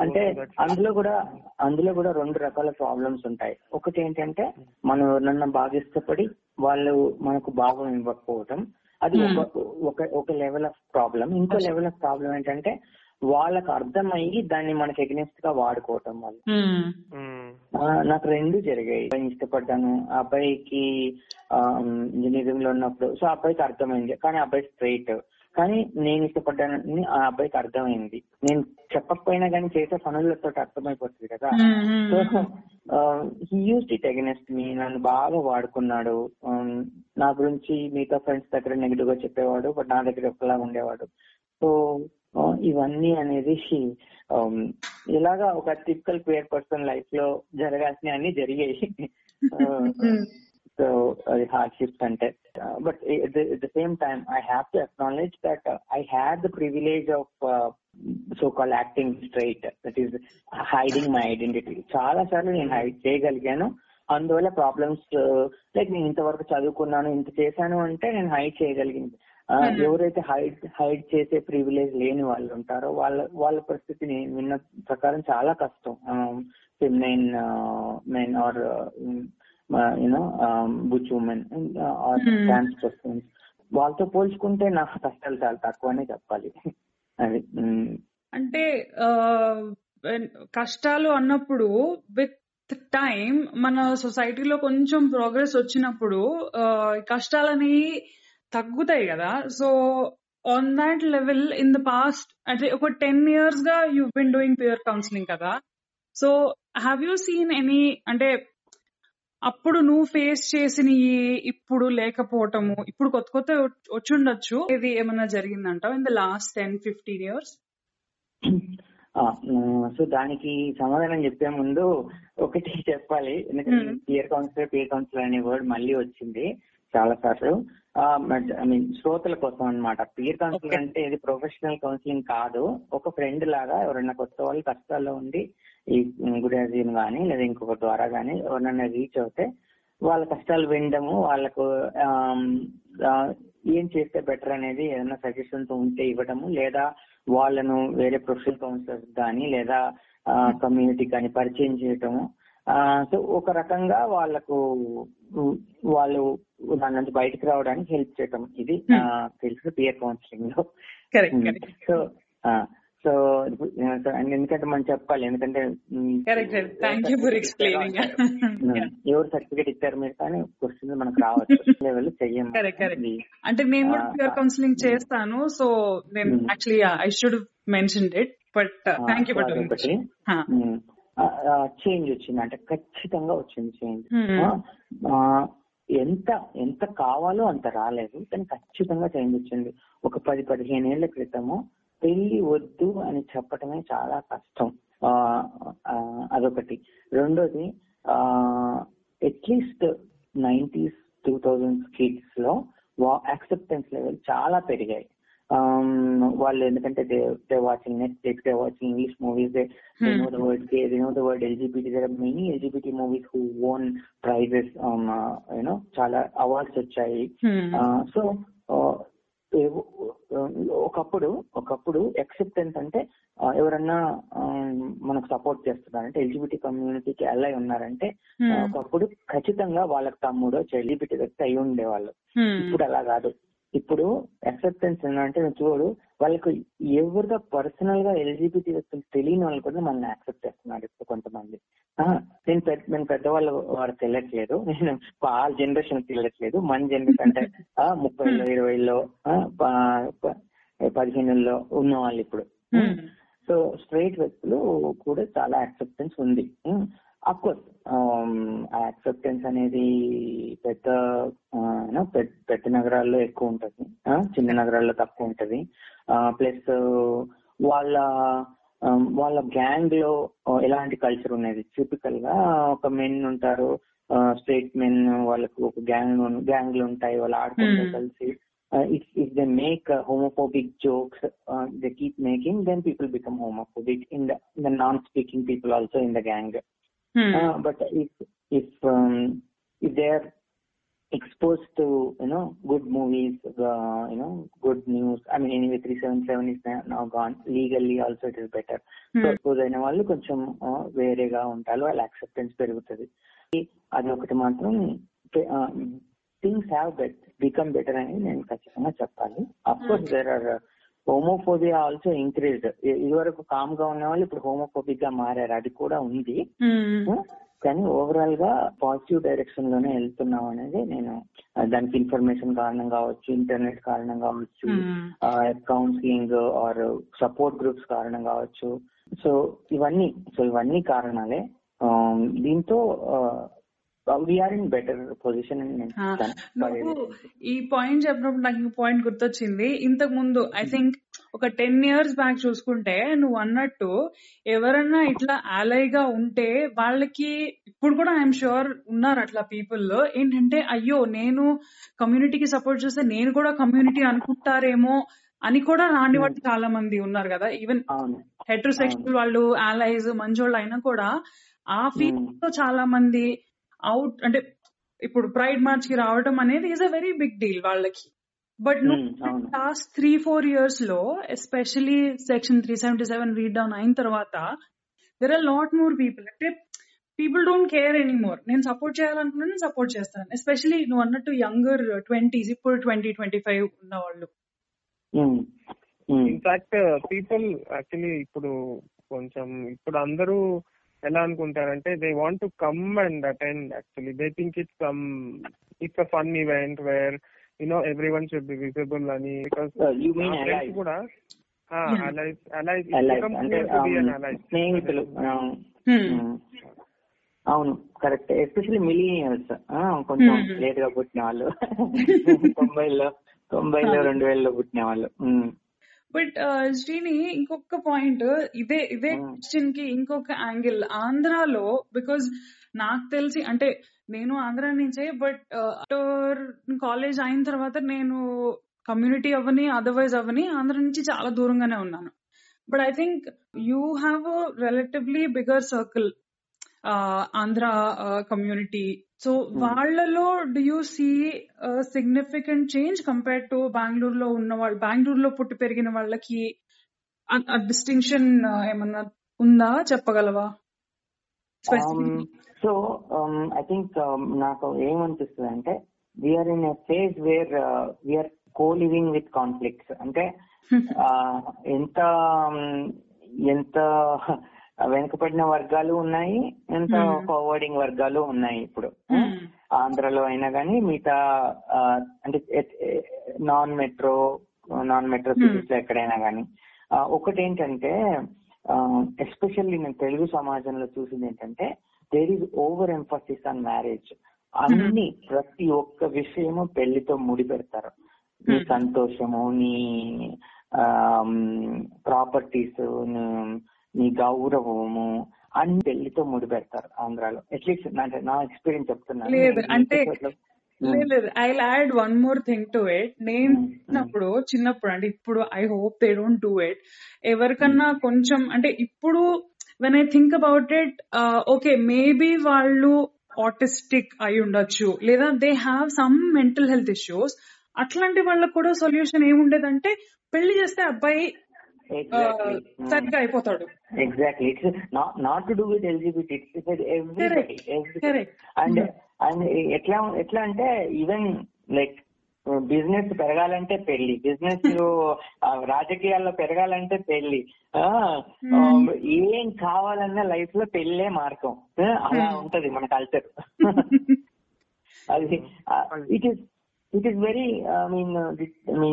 అంటే అందులో కూడా అందులో కూడా రెండు రకాల ప్రాబ్లమ్స్ ఉంటాయి. ఒకటి ఏంటంటే మనం ఎవరినన్నా బాగా ఇష్టపడి వాళ్ళు మనకు భావం ఇవ్వకపోవటం. అది ఒక ఒక ఒక లెవెల్ ఆఫ్ ప్రాబ్లం ఇంకో లెవెల్ ఆఫ్ ప్రాబ్లం ఏంటంటే వాళ్ళకి అర్థమయ్యి దాన్ని మనకి ఎగ్నెస్ట్గా వాడుకోవటం వాళ్ళు ఆ, నాకు రెండు జరిగాయి. అబ్బాయిని ఇష్టపడ్డాను. ఆ అబ్బాయికి ఇంజనీరింగ్లో ఉన్నప్పుడు సో ఆ అబ్బాయికి అర్థమైంది. కానీ ఆ అబ్బాయి స్ట్రైట్ కానీ నేను ఇష్టపడ్డానని ఆ అబ్బాయికి అర్థమైంది. నేను చెప్పకపోయినా కానీ చేసే పనులతో అర్థమైపోతుంది కదా. So he use it against me నన్ను బాగా వాడుకున్నాడు. నా గురించి మిగతా ఫ్రెండ్స్ దగ్గర నెగిటివ్గా చెప్పేవాడు బట్ నా దగ్గర ఒకలా ఉండేవాడు. సో ఇవన్నీ అనేది ఇలాగా ఒక టిపికల్ క్వేర్ పర్సన్ లైఫ్లో జరగాల్సిన అన్ని జరిగాయి. సో అది హార్డ్షిప్స్ అంటే. But the same time I have to acknowledge that I had the privilege of so call acting straight that is hiding my identity చాలా సార్లు నేను హైడ్ చేయగలిగాను. అందువల్ల ప్రాబ్లమ్స్ లైక్ నేను ఇంతవరకు చదువుకున్నాను ఇంత చేశాను అంటే నేను హైడ్ చేయగలిగింది. ఎవరైతే హైడ్ హైడ్ చేసే ప్రివిలేజ్ లేని వాళ్ళు ఉంటారో వాళ్ళ వాళ్ళ పరిస్థితి నేను విన్న ప్రకారం చాలా కష్టం. Feminine men or you know butch women or trans persons వాళ్ళతో పోల్చుకుంటే నా కష్టాలు చాలా తక్కువనే చెప్పాలి. అది. అంటే కష్టాలు అన్నప్పుడు విత్ టైం మన సొసైటీలో కొంచెం ప్రోగ్రెస్ వచ్చినప్పుడు కష్టాలని తగ్గుతాయి కదా. So on that level in the past అంటే ఒక టెన్ ఇయర్స్గా you been doing peer counselling కదా. So have you seen any అంటే అప్పుడు నువ్వు ఫేస్ చేసిన ఇప్పుడు లేకపోవటము ఇప్పుడు కొత్త కొత్త వచ్చి ఉండొచ్చు ఇది ఏమన్నా జరిగిందంటావు in the last ten fifteen years so దానికి సమాధానం చెప్పే ముందు ఒకటి చెప్పాలి. ఎందుకంటే పియర్ కౌన్సిలర్ పియర్ కౌన్సిలర్ అనే వర్డ్ మళ్ళీ వచ్చింది. చాలా సార్లు. ఐ మీన్ శ్రోతల కోసం అన్నమాట. పియర్ కౌన్సిలర్ అంటే ఇది ప్రొఫెషనల్ కౌన్సిలింగ్ కాదు. ఒక ఫ్రెండ్ లాగా ఎవరైనా కొత్త వాళ్ళు కష్టాల్లో ఉండి ఈ గుడాజీన్ కానీ లేదా ఇంకొక ద్వారా కానీ ఎవరైనా రీచ్ అవుతే వాళ్ళ కష్టాలు వినడము వాళ్ళకు ఏం చేస్తే బెటర్ అనేది ఏదైనా సజెషన్స్ ఉంటే ఇవ్వడము లేదా వాళ్ళను వేరే ప్రొఫెషనల్ కౌన్సిలర్స్ కానీ లేదా కమ్యూనిటీ కానీ పరిచయం చేయటము సో ఒక రకంగా వాళ్ళకు వాళ్ళు దాని నుంచి బయటకు రావడానికి హెల్ప్ చేయటం. ఇది ఆ, తెలుసు పియర్ కౌన్సిలింగ్లో. కరెక్ట్ కరెక్ట్ సో సో ఎందుకంటే మనం చెప్పాలి ఎందుకంటే ఎవరు సర్టిఫికేట్ ఇచ్చారు మీరు కానీ క్వశ్చన్ మనకు రావచ్చు. లెవెల్ అంటే నేను కూడా ప్యూర్ కౌన్సిలింగ్ చేస్తాను. సో నేను Hmm. Actually I should mention it but thank you change వచ్చింది. అంటే ఖచ్చితంగా వచ్చింది చేంజ్ ఎంత ఎంత కావాలో అంత రాలేదు కానీ ఖచ్చితంగా చేంజ్ వచ్చింది. ఒక పది పదిహేను ఏళ్ళ క్రితము పెళ్ళి వద్దు అని చెప్పటమే చాలా కష్టం. అదొకటి. రెండోది at least nineties two thousands కిడ్స్లో acceptance level చాలా పెరిగాయి. వాళ్ళు ఎందుకంటే they they watching Netflix they watching English movies they gay, they know the word LGBT. There are many LGBT movies who won prizes, um, uh, you know, చాలా awards వచ్చాయి. So ఒకప్పుడు ఒకప్పుడు acceptance అంటే ఎవరన్నా um, మనకు support చేస్తున్నారంటే ఎలిజిబిటీ కమ్యూనిటీకి అలై ఉన్నారంటే ఆ, ఒకప్పుడు ఖచ్చితంగా వాళ్ళకి తమ్ముడో ఎలిజిబిటీ వ్యక్తి అయి ఉండేవాళ్ళు. ఇప్పుడు అలా కాదు. ఇప్పుడు అక్సెప్టెన్స్ ఏంటంటే నువ్వు చూడు వాళ్ళకు ఎవరిగా పర్సనల్గా ఎలిజిబిటీ వ్యక్తులు తెలియని వాళ్ళు కూడా మనల్ని యాక్సెప్ట్ చేస్తున్నారు ఇప్పుడు కొంతమంది. ఆ, నేను పెద్ద నేను పెద్దవాళ్ళు వారు తెలియట్లేదు. నేను వాళ్ళ జనరేషన్ తెలియట్లేదు. మన జనరేషన్ అంటే ఆ, ముప్పైలో ఇరవైలో ఆ, పదిహేనుల్లో ఉన్న వాళ్ళు ఇప్పుడు. సో స్ట్రైట్ వ్యక్తులు కూడా చాలా యాక్సెప్టెన్స్ ఉంది. అఫ్ కోర్స్ యాక్సెప్టెన్స్ అనేది పెద్ద పెద్ద నగరాల్లో ఎక్కువ ఉంటది చిన్న నగరాల్లో తక్కువ ఉంటది ప్లస్ వాళ్ళ ఆ, వాళ్ళ గ్యాంగ్లో ఎలాంటి కల్చర్ ఉన్నది టిపికల్గా ఒక మెన్ ఉంటారు స్ట్రైట్ మెన్ వాళ్ళకు ఒక గ్యాంగ్ గ్యాంగ్లు ఉంటాయి వాళ్ళు ఆడుకుంటూ Hmm. కలిసి if if they make uh, homophobic jokes, uh, they keep making, then people become homophobic. In the in the non-speaking people also in the gang. Uh, but if if um, if they are exposed to you know good movies, uh, you know good news. I mean anyway, three seven seven is now gone. Legally also it is better. So expose అయిన వాళ్ళు కొంచెం వేరేగా ఉంటారు వాళ్ళ acceptance పెరుగుతుంది అది ఒకటి మాత్రం things have bet become better అని నేను ఖచ్చితంగా చెప్పాలి of course there are homophobia also increased ఇదివరకు కామ్గా ఉన్న వాళ్ళు ఇప్పుడు హోమోఫోబిక్గా మారారు. అది కూడా ఉంది. ఆ, కానీ ఓవరాల్గా పాజిటివ్ డైరెక్షన్లోనే వెళ్తున్నాం అనేది నేను దానికి ఇన్ఫర్మేషన్ కారణం కావచ్చు ఇంటర్నెట్ కారణం కావచ్చు కౌన్సిలింగ్ ఆర్ సపోర్ట్ గ్రూప్స్ కారణం కావచ్చు. సో ఇవన్నీ సో ఇవన్నీ కారణాలే. ఆ, ఇన్ బెటర్ పొజిషన్ చెప్తాను. నువ్వు ఈ పాయింట్ చెప్పినప్పుడు నాకు ఈ పాయింట్ గుర్తొచ్చింది. ఇంతకు ముందు ఐ థింక్ ఒక టెన్ ఇయర్స్ బ్యాక్ చూసుకుంటే నువ్వు అన్నట్టు ఎవరన్నా ఇట్లా గా ఉంటే వాళ్ళకి ఇప్పుడు కూడా ఐఎమ్ షూర్ ఉన్నారు అట్లా పీపుల్ ఏంటంటే అయ్యో నేను కమ్యూనిటీకి సపోర్ట్ చేస్తే నేను కూడా కమ్యూనిటీ అనుకుంటారేమో అని కూడా రాని వాళ్ళు చాలా మంది ఉన్నారు కదా. ఈవెన్ హెట్రోసెక్షువల్ వాళ్ళు allies మంచోళ్ళు అయినా కూడా ఆ ఫీలింగ్తో చాలా మంది అవుట్ అంటే ఇప్పుడు ప్రైడ్ మార్చ్కి రావడం అనేది is a very big deal వాళ్ళకి. బట్. లాస్ట్ త్రీ ఫోర్ ఇయర్స్లో especially section three seventy seven read down అయిన తర్వాత there are lot more people అంటే పీపుల్ డోంట్ కేర్ ఎనీమోర్ నేను సపోర్ట్ చేయాలనుకున్నా నేను సపోర్ట్ చేస్తాను. ఎస్పెషలీ నువ్వు అన్నట్టు యంగర్ ట్వంటీస్ ఇప్పుడు ట్వంటీ ట్వంటీ ఫైవ్ ఉన్న వాళ్ళు ఇన్ఫాక్ట్ పీపుల్ యాక్చువల్లీ ఇప్పుడు కొంచెం ఇప్పుడు అందరూ ఎలా అనుకుంటారంటే they want to come and attend actually they think it's some it's a fun event where you know everyone should be visible అని బికాస్? కూడా అంటే um, స్నేహితులు. Hmm. ఉమ్, అవును కరెక్ట్. ఎస్పెషల్లీ మిలీనియల్స్ కొంచెం Hmm. లేట్గా పుట్టిన వాళ్ళు. తొంభైలో తొంభైలో రెండు వేలలో పుట్టిన వాళ్ళు. బట్ శ్రీని ఇంకొక పాయింట్ ఇదే ఇదే Hmm. క్వశ్చన్కి ఇంకొక యాంగిల్ ఆంధ్రాలో బికాజ్ నాకు తెలిసి అంటే నేను ఆంధ్ర నుంచే బట్ ఆఫ్టర్ కాలేజ్ అయిన తర్వాత నేను కమ్యూనిటీ అవ్వని అదర్వైజ్ అవ్వని ఆంధ్ర నుంచి చాలా దూరంగానే ఉన్నాను. But I think you have relatively bigger circle Andhra community so వాళ్ళలో do you see significant change compare to బెంగళూరులో ఉన్న వాళ్ళు బెంగళూరులో పుట్టి పెరిగిన వాళ్ళకి డిస్టింక్షన్ ఏమన్నా ఉందా? చెప్పగలవా? సో ఐ థింక్ నాకు ఏమనిపిస్తుంది అంటే we're in a phase where we're co living with conflicts అంటే ఎంత ఎంత వెనుకబడిన వర్గాలు ఉన్నాయి ఎంత. ఫార్వర్డింగ్ వర్గాలు ఉన్నాయి ఇప్పుడు. ఆంధ్రలో అయినా కానీ మిగతా అంటే నాన్ మెట్రో నాన్ మెట్రో సిటీస్లో ఎక్కడైనా కానీ ఒకటి ఏంటంటే ఎస్పెషల్లీ నేను తెలుగు సమాజంలో చూసింది ఏంటంటే there is over emphasis on marriage అన్ని ప్రతి ఒక్క విషయము పెళ్ళితో ముడి పెడతారు నీ. సంతోషము నీ ప్రాపర్టీస్ నీ గౌరవము అన్ని పెళ్ళితో ముడి పెడతారు ఆంధ్రాలో. అట్లీస్ట్ అంటే నా ఎక్స్పీరియన్స్ చెప్తున్నాను. లేదు, అంటే లేదు I add one more thing to it నేను. చిన్నప్పుడు చిన్నప్పుడు అంటే ఇప్పుడు I hope they don't do it ఎవరికన్నా కొంచెం అంటే ఇప్పుడు when I think about it okay maybe వాళ్ళు ఆటిస్టిక్ అయి ఉండొచ్చు. లేదా they have some mental health issues అట్లాంటి వాళ్ళకు కూడా సొల్యూషన్ ఏముండేదంటే పెళ్ళి చేస్తే అబ్బాయి. సరిగ్గా అయిపోతాడు with LGBT. It's with everybody. Correct. everybody. Correct. And Hmm. and ఎట్లా ఎట్లా అంటే ఈవెన్ లైక్ బిజినెస్ పెరగాలంటే పెళ్ళి బిజినెస్ రాజకీయాల్లో పెరగాలంటే పెళ్ళి Hmm. ఏం కావాలన్నా లైఫ్లో పెళ్ళే మార్గం అలా Hmm. ఉంటది మన కల్చర్ అది it is it is very I mean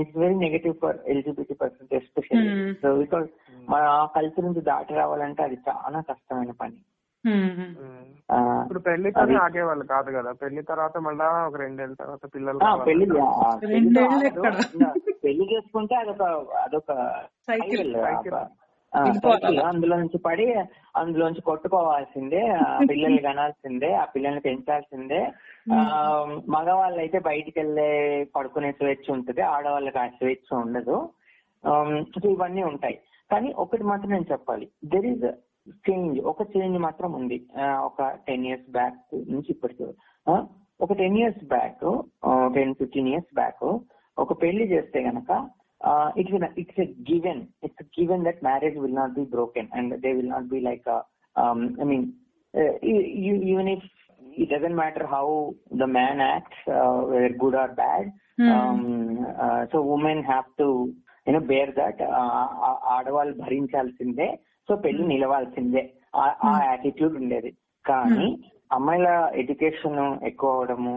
it's very negative for LGBT persons especially Hmm. So because మన ఆ కల్చర్ నుంచి దాటి రావాలంటే అది చాలా కష్టమైన పని. Hmm. ఇప్పుడు పెళ్ళితోనే అది- ఆగేవాళ్ళు కాదు కదా. పెళ్ళి తర్వాత మళ్ళా ఒక రెండేళ్ళ తర్వాత పిల్లలు పెళ్ళి రెండేళ్ళు పెళ్ళి చేసుకుంటే అదొక అదొక Cycle. అందులో నుంచి పడి అందులోంచి కొట్టుకోవాల్సిందే పిల్లల్ని కనాల్సిందే ఆ పిల్లల్ని పెంచాల్సిందే. ఆ, మగవాళ్ళు అయితే బయటికి వెళ్ళే పడుకునే స్వేచ్ఛ ఉంటుంది ఆడవాళ్ళకి ఆ స్వేచ్ఛ ఉండదు. ఇవన్నీ ఉంటాయి. కానీ ఒకటి మాత్రం నేను చెప్పాలి. దెర్ ఈజ్ చేంజ్ ఒక చేంజ్ మాత్రం ఉంది. ఒక టెన్ ఇయర్స్ బ్యాక్ నుంచి ఇప్పటికి. ఒక ten years back ten fifteen years back ఒక పెళ్ళి చేస్తే గనక it's it's a given it's given that marriage will not be broken and they will not be like I mean even if it doesn't matter how the man acts, uh, whether good or bad. Hmm. Um, uh, so women have to, you know, bear that. Uh, ఆడవాళ్ళు భరించాల్సిందే so పెళ్ళి నిలవాల్సిందే ఆ- attitude ఉండేది కానీ అమ్మాయిల education ఎక్కువ అవడము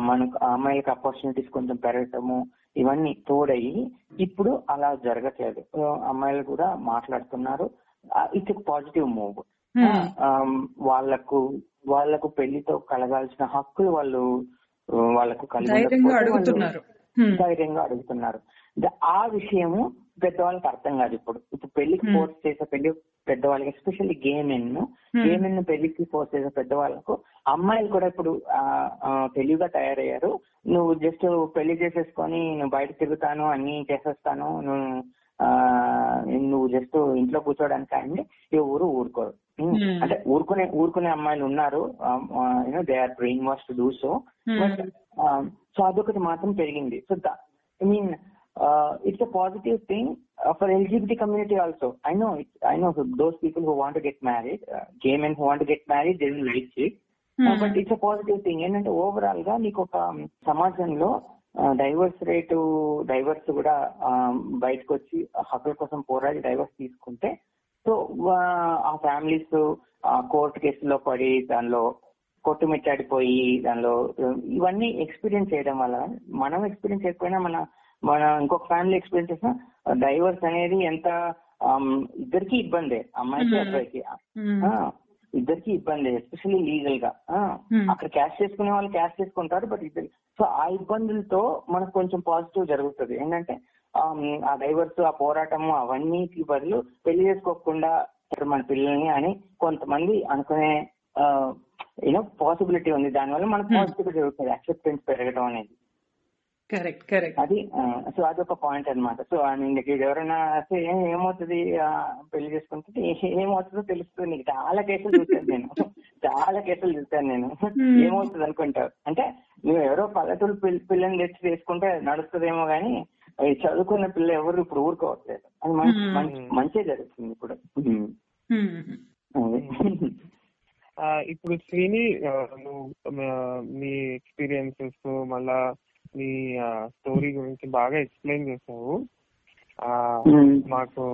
మనకు అమ్మాయిలకు opportunities కొంచెం పెరగటము ఇవన్నీ తోడయి ఇప్పుడు అలా జరగట్లేదు. అమ్మాయిలు కూడా మాట్లాడుతున్నారు. ఇట్స్ పాజిటివ్ మూవ్ వాళ్ళకు వాళ్ళకు పెళ్ళితో కలగాల్సిన హక్కులు వాళ్ళు వాళ్ళకు కలిగి ధైర్యంగా అడుగుతున్నారు. Hmm. ధైర్యంగా అడుగుతున్నారు. ఆ విషయము పెద్దవాళ్ళకి అర్థం కాదు ఇప్పుడు ఇప్పుడు పెళ్ళికి Hmm. ఫోర్స్ చేసే పెళ్ళి పెద్దవాళ్ళకి especially gay men Hmm. Gay men పెళ్ళికి ఫోర్స్ చేసే పెద్దవాళ్ళకు అమ్మాయిలు కూడా ఇప్పుడు తెలివిగా తయారయ్యారు నువ్వు జస్ట్ పెళ్ళి చేసేసుకొని నువ్వు బయట తిరుగుతాను అన్ని చేసేస్తాను నువ్వు నువ్వు జస్ట్ ఇంట్లో కూర్చోడానికి కానీ ఎవరు ఊరుకోరు Hmm. Hmm. అంటే ఊరుకునే ఊరుకునే అమ్మాయిలు ఉన్నారు you know they are brain wash to do so but so అదొకటి మాత్రం పెరిగింది so I mean it's a positive thing for LGBT community also I know I know those people who want get married gay men who want get married they will like it Hmm. But it's a positive thing ఏంటంటే ఓవరాల్గా నీకు ఒక సమాజంలో divorce rate divorce కూడా um, బయటకు వచ్చి హక్కుల కోసం పోరాడి డైవర్స్ తీసుకుంటే సో ఆ ఫ్యామిలీస్ కోర్టు కేసులో పడి దానిలో కొట్టుమిట్టాడిపోయి దానిలో uh, ఇవన్నీ ఎక్స్పీరియన్స్ చేయడం వల్ల మనం ఎక్స్పీరియన్స్ చేయకపోయినా మన మన ఇంకొక ఫ్యామిలీ ఎక్స్పీరియన్స్ చేసిన డైవర్స్ అనేది ఎంత ఇద్దరికి ఇబ్బందే. అమ్మాయికి. అబ్బాయికి. ఇద్దరికి ఇబ్బంది ఎస్పెషల్లీ లీగల్గా. అక్కడ క్యాష్ చేసుకునే వాళ్ళు క్యాష్ చేసుకుంటారు బట్ ఇద్దరు. సో ఆ ఇబ్బందులతో మనకు కొంచెం పాజిటివ్ జరుగుతుంది. ఏంటంటే ఆ డైవర్స్ ఆ పోరాటము అవన్నీకి బదులు పెళ్ళి చేసుకోకుండా మన పిల్లల్ని అని కొంతమంది అనుకునే యూనో పాసిబిలిటీ ఉంది. దానివల్ల మనకు. పాజిటివ్ జరుగుతుంది. యాక్సెప్టెన్స్ పెరగడం అనేది. Correct correct. అది సో అదొక పాయింట్ అన్నమాట. సో నీకు ఎవరైనా అసలు ఏమవుతుంది? పెళ్ళి చేసుకుంటే ఏమవుతుందో తెలుస్తుంది నీకు. చాలా కేసులు చూసాను నేను. చాలా కేసులు చూసాను నేను. ఏమవుతుంది అనుకుంటావు? అంటే నువ్వు ఎవరో పల్లెటూరు పిల్ల- పిల్లని తెచ్చి చేసుకుంటే నడుస్తుందేమో కానీ ఈ చదువుకున్న పిల్ల ఎవరు ఇప్పుడు ఊరుకోవట్లేదు. అది మంచి జరుగుతుంది ఇప్పుడు. ఇప్పుడు శ్రీని నువ్వు మీ ఎక్స్పీరియన్సెస్ మళ్ళా నీ స్టోరీ గురించి బాగా ఎక్స్ప్లెయిన్ చేసావు. మాకు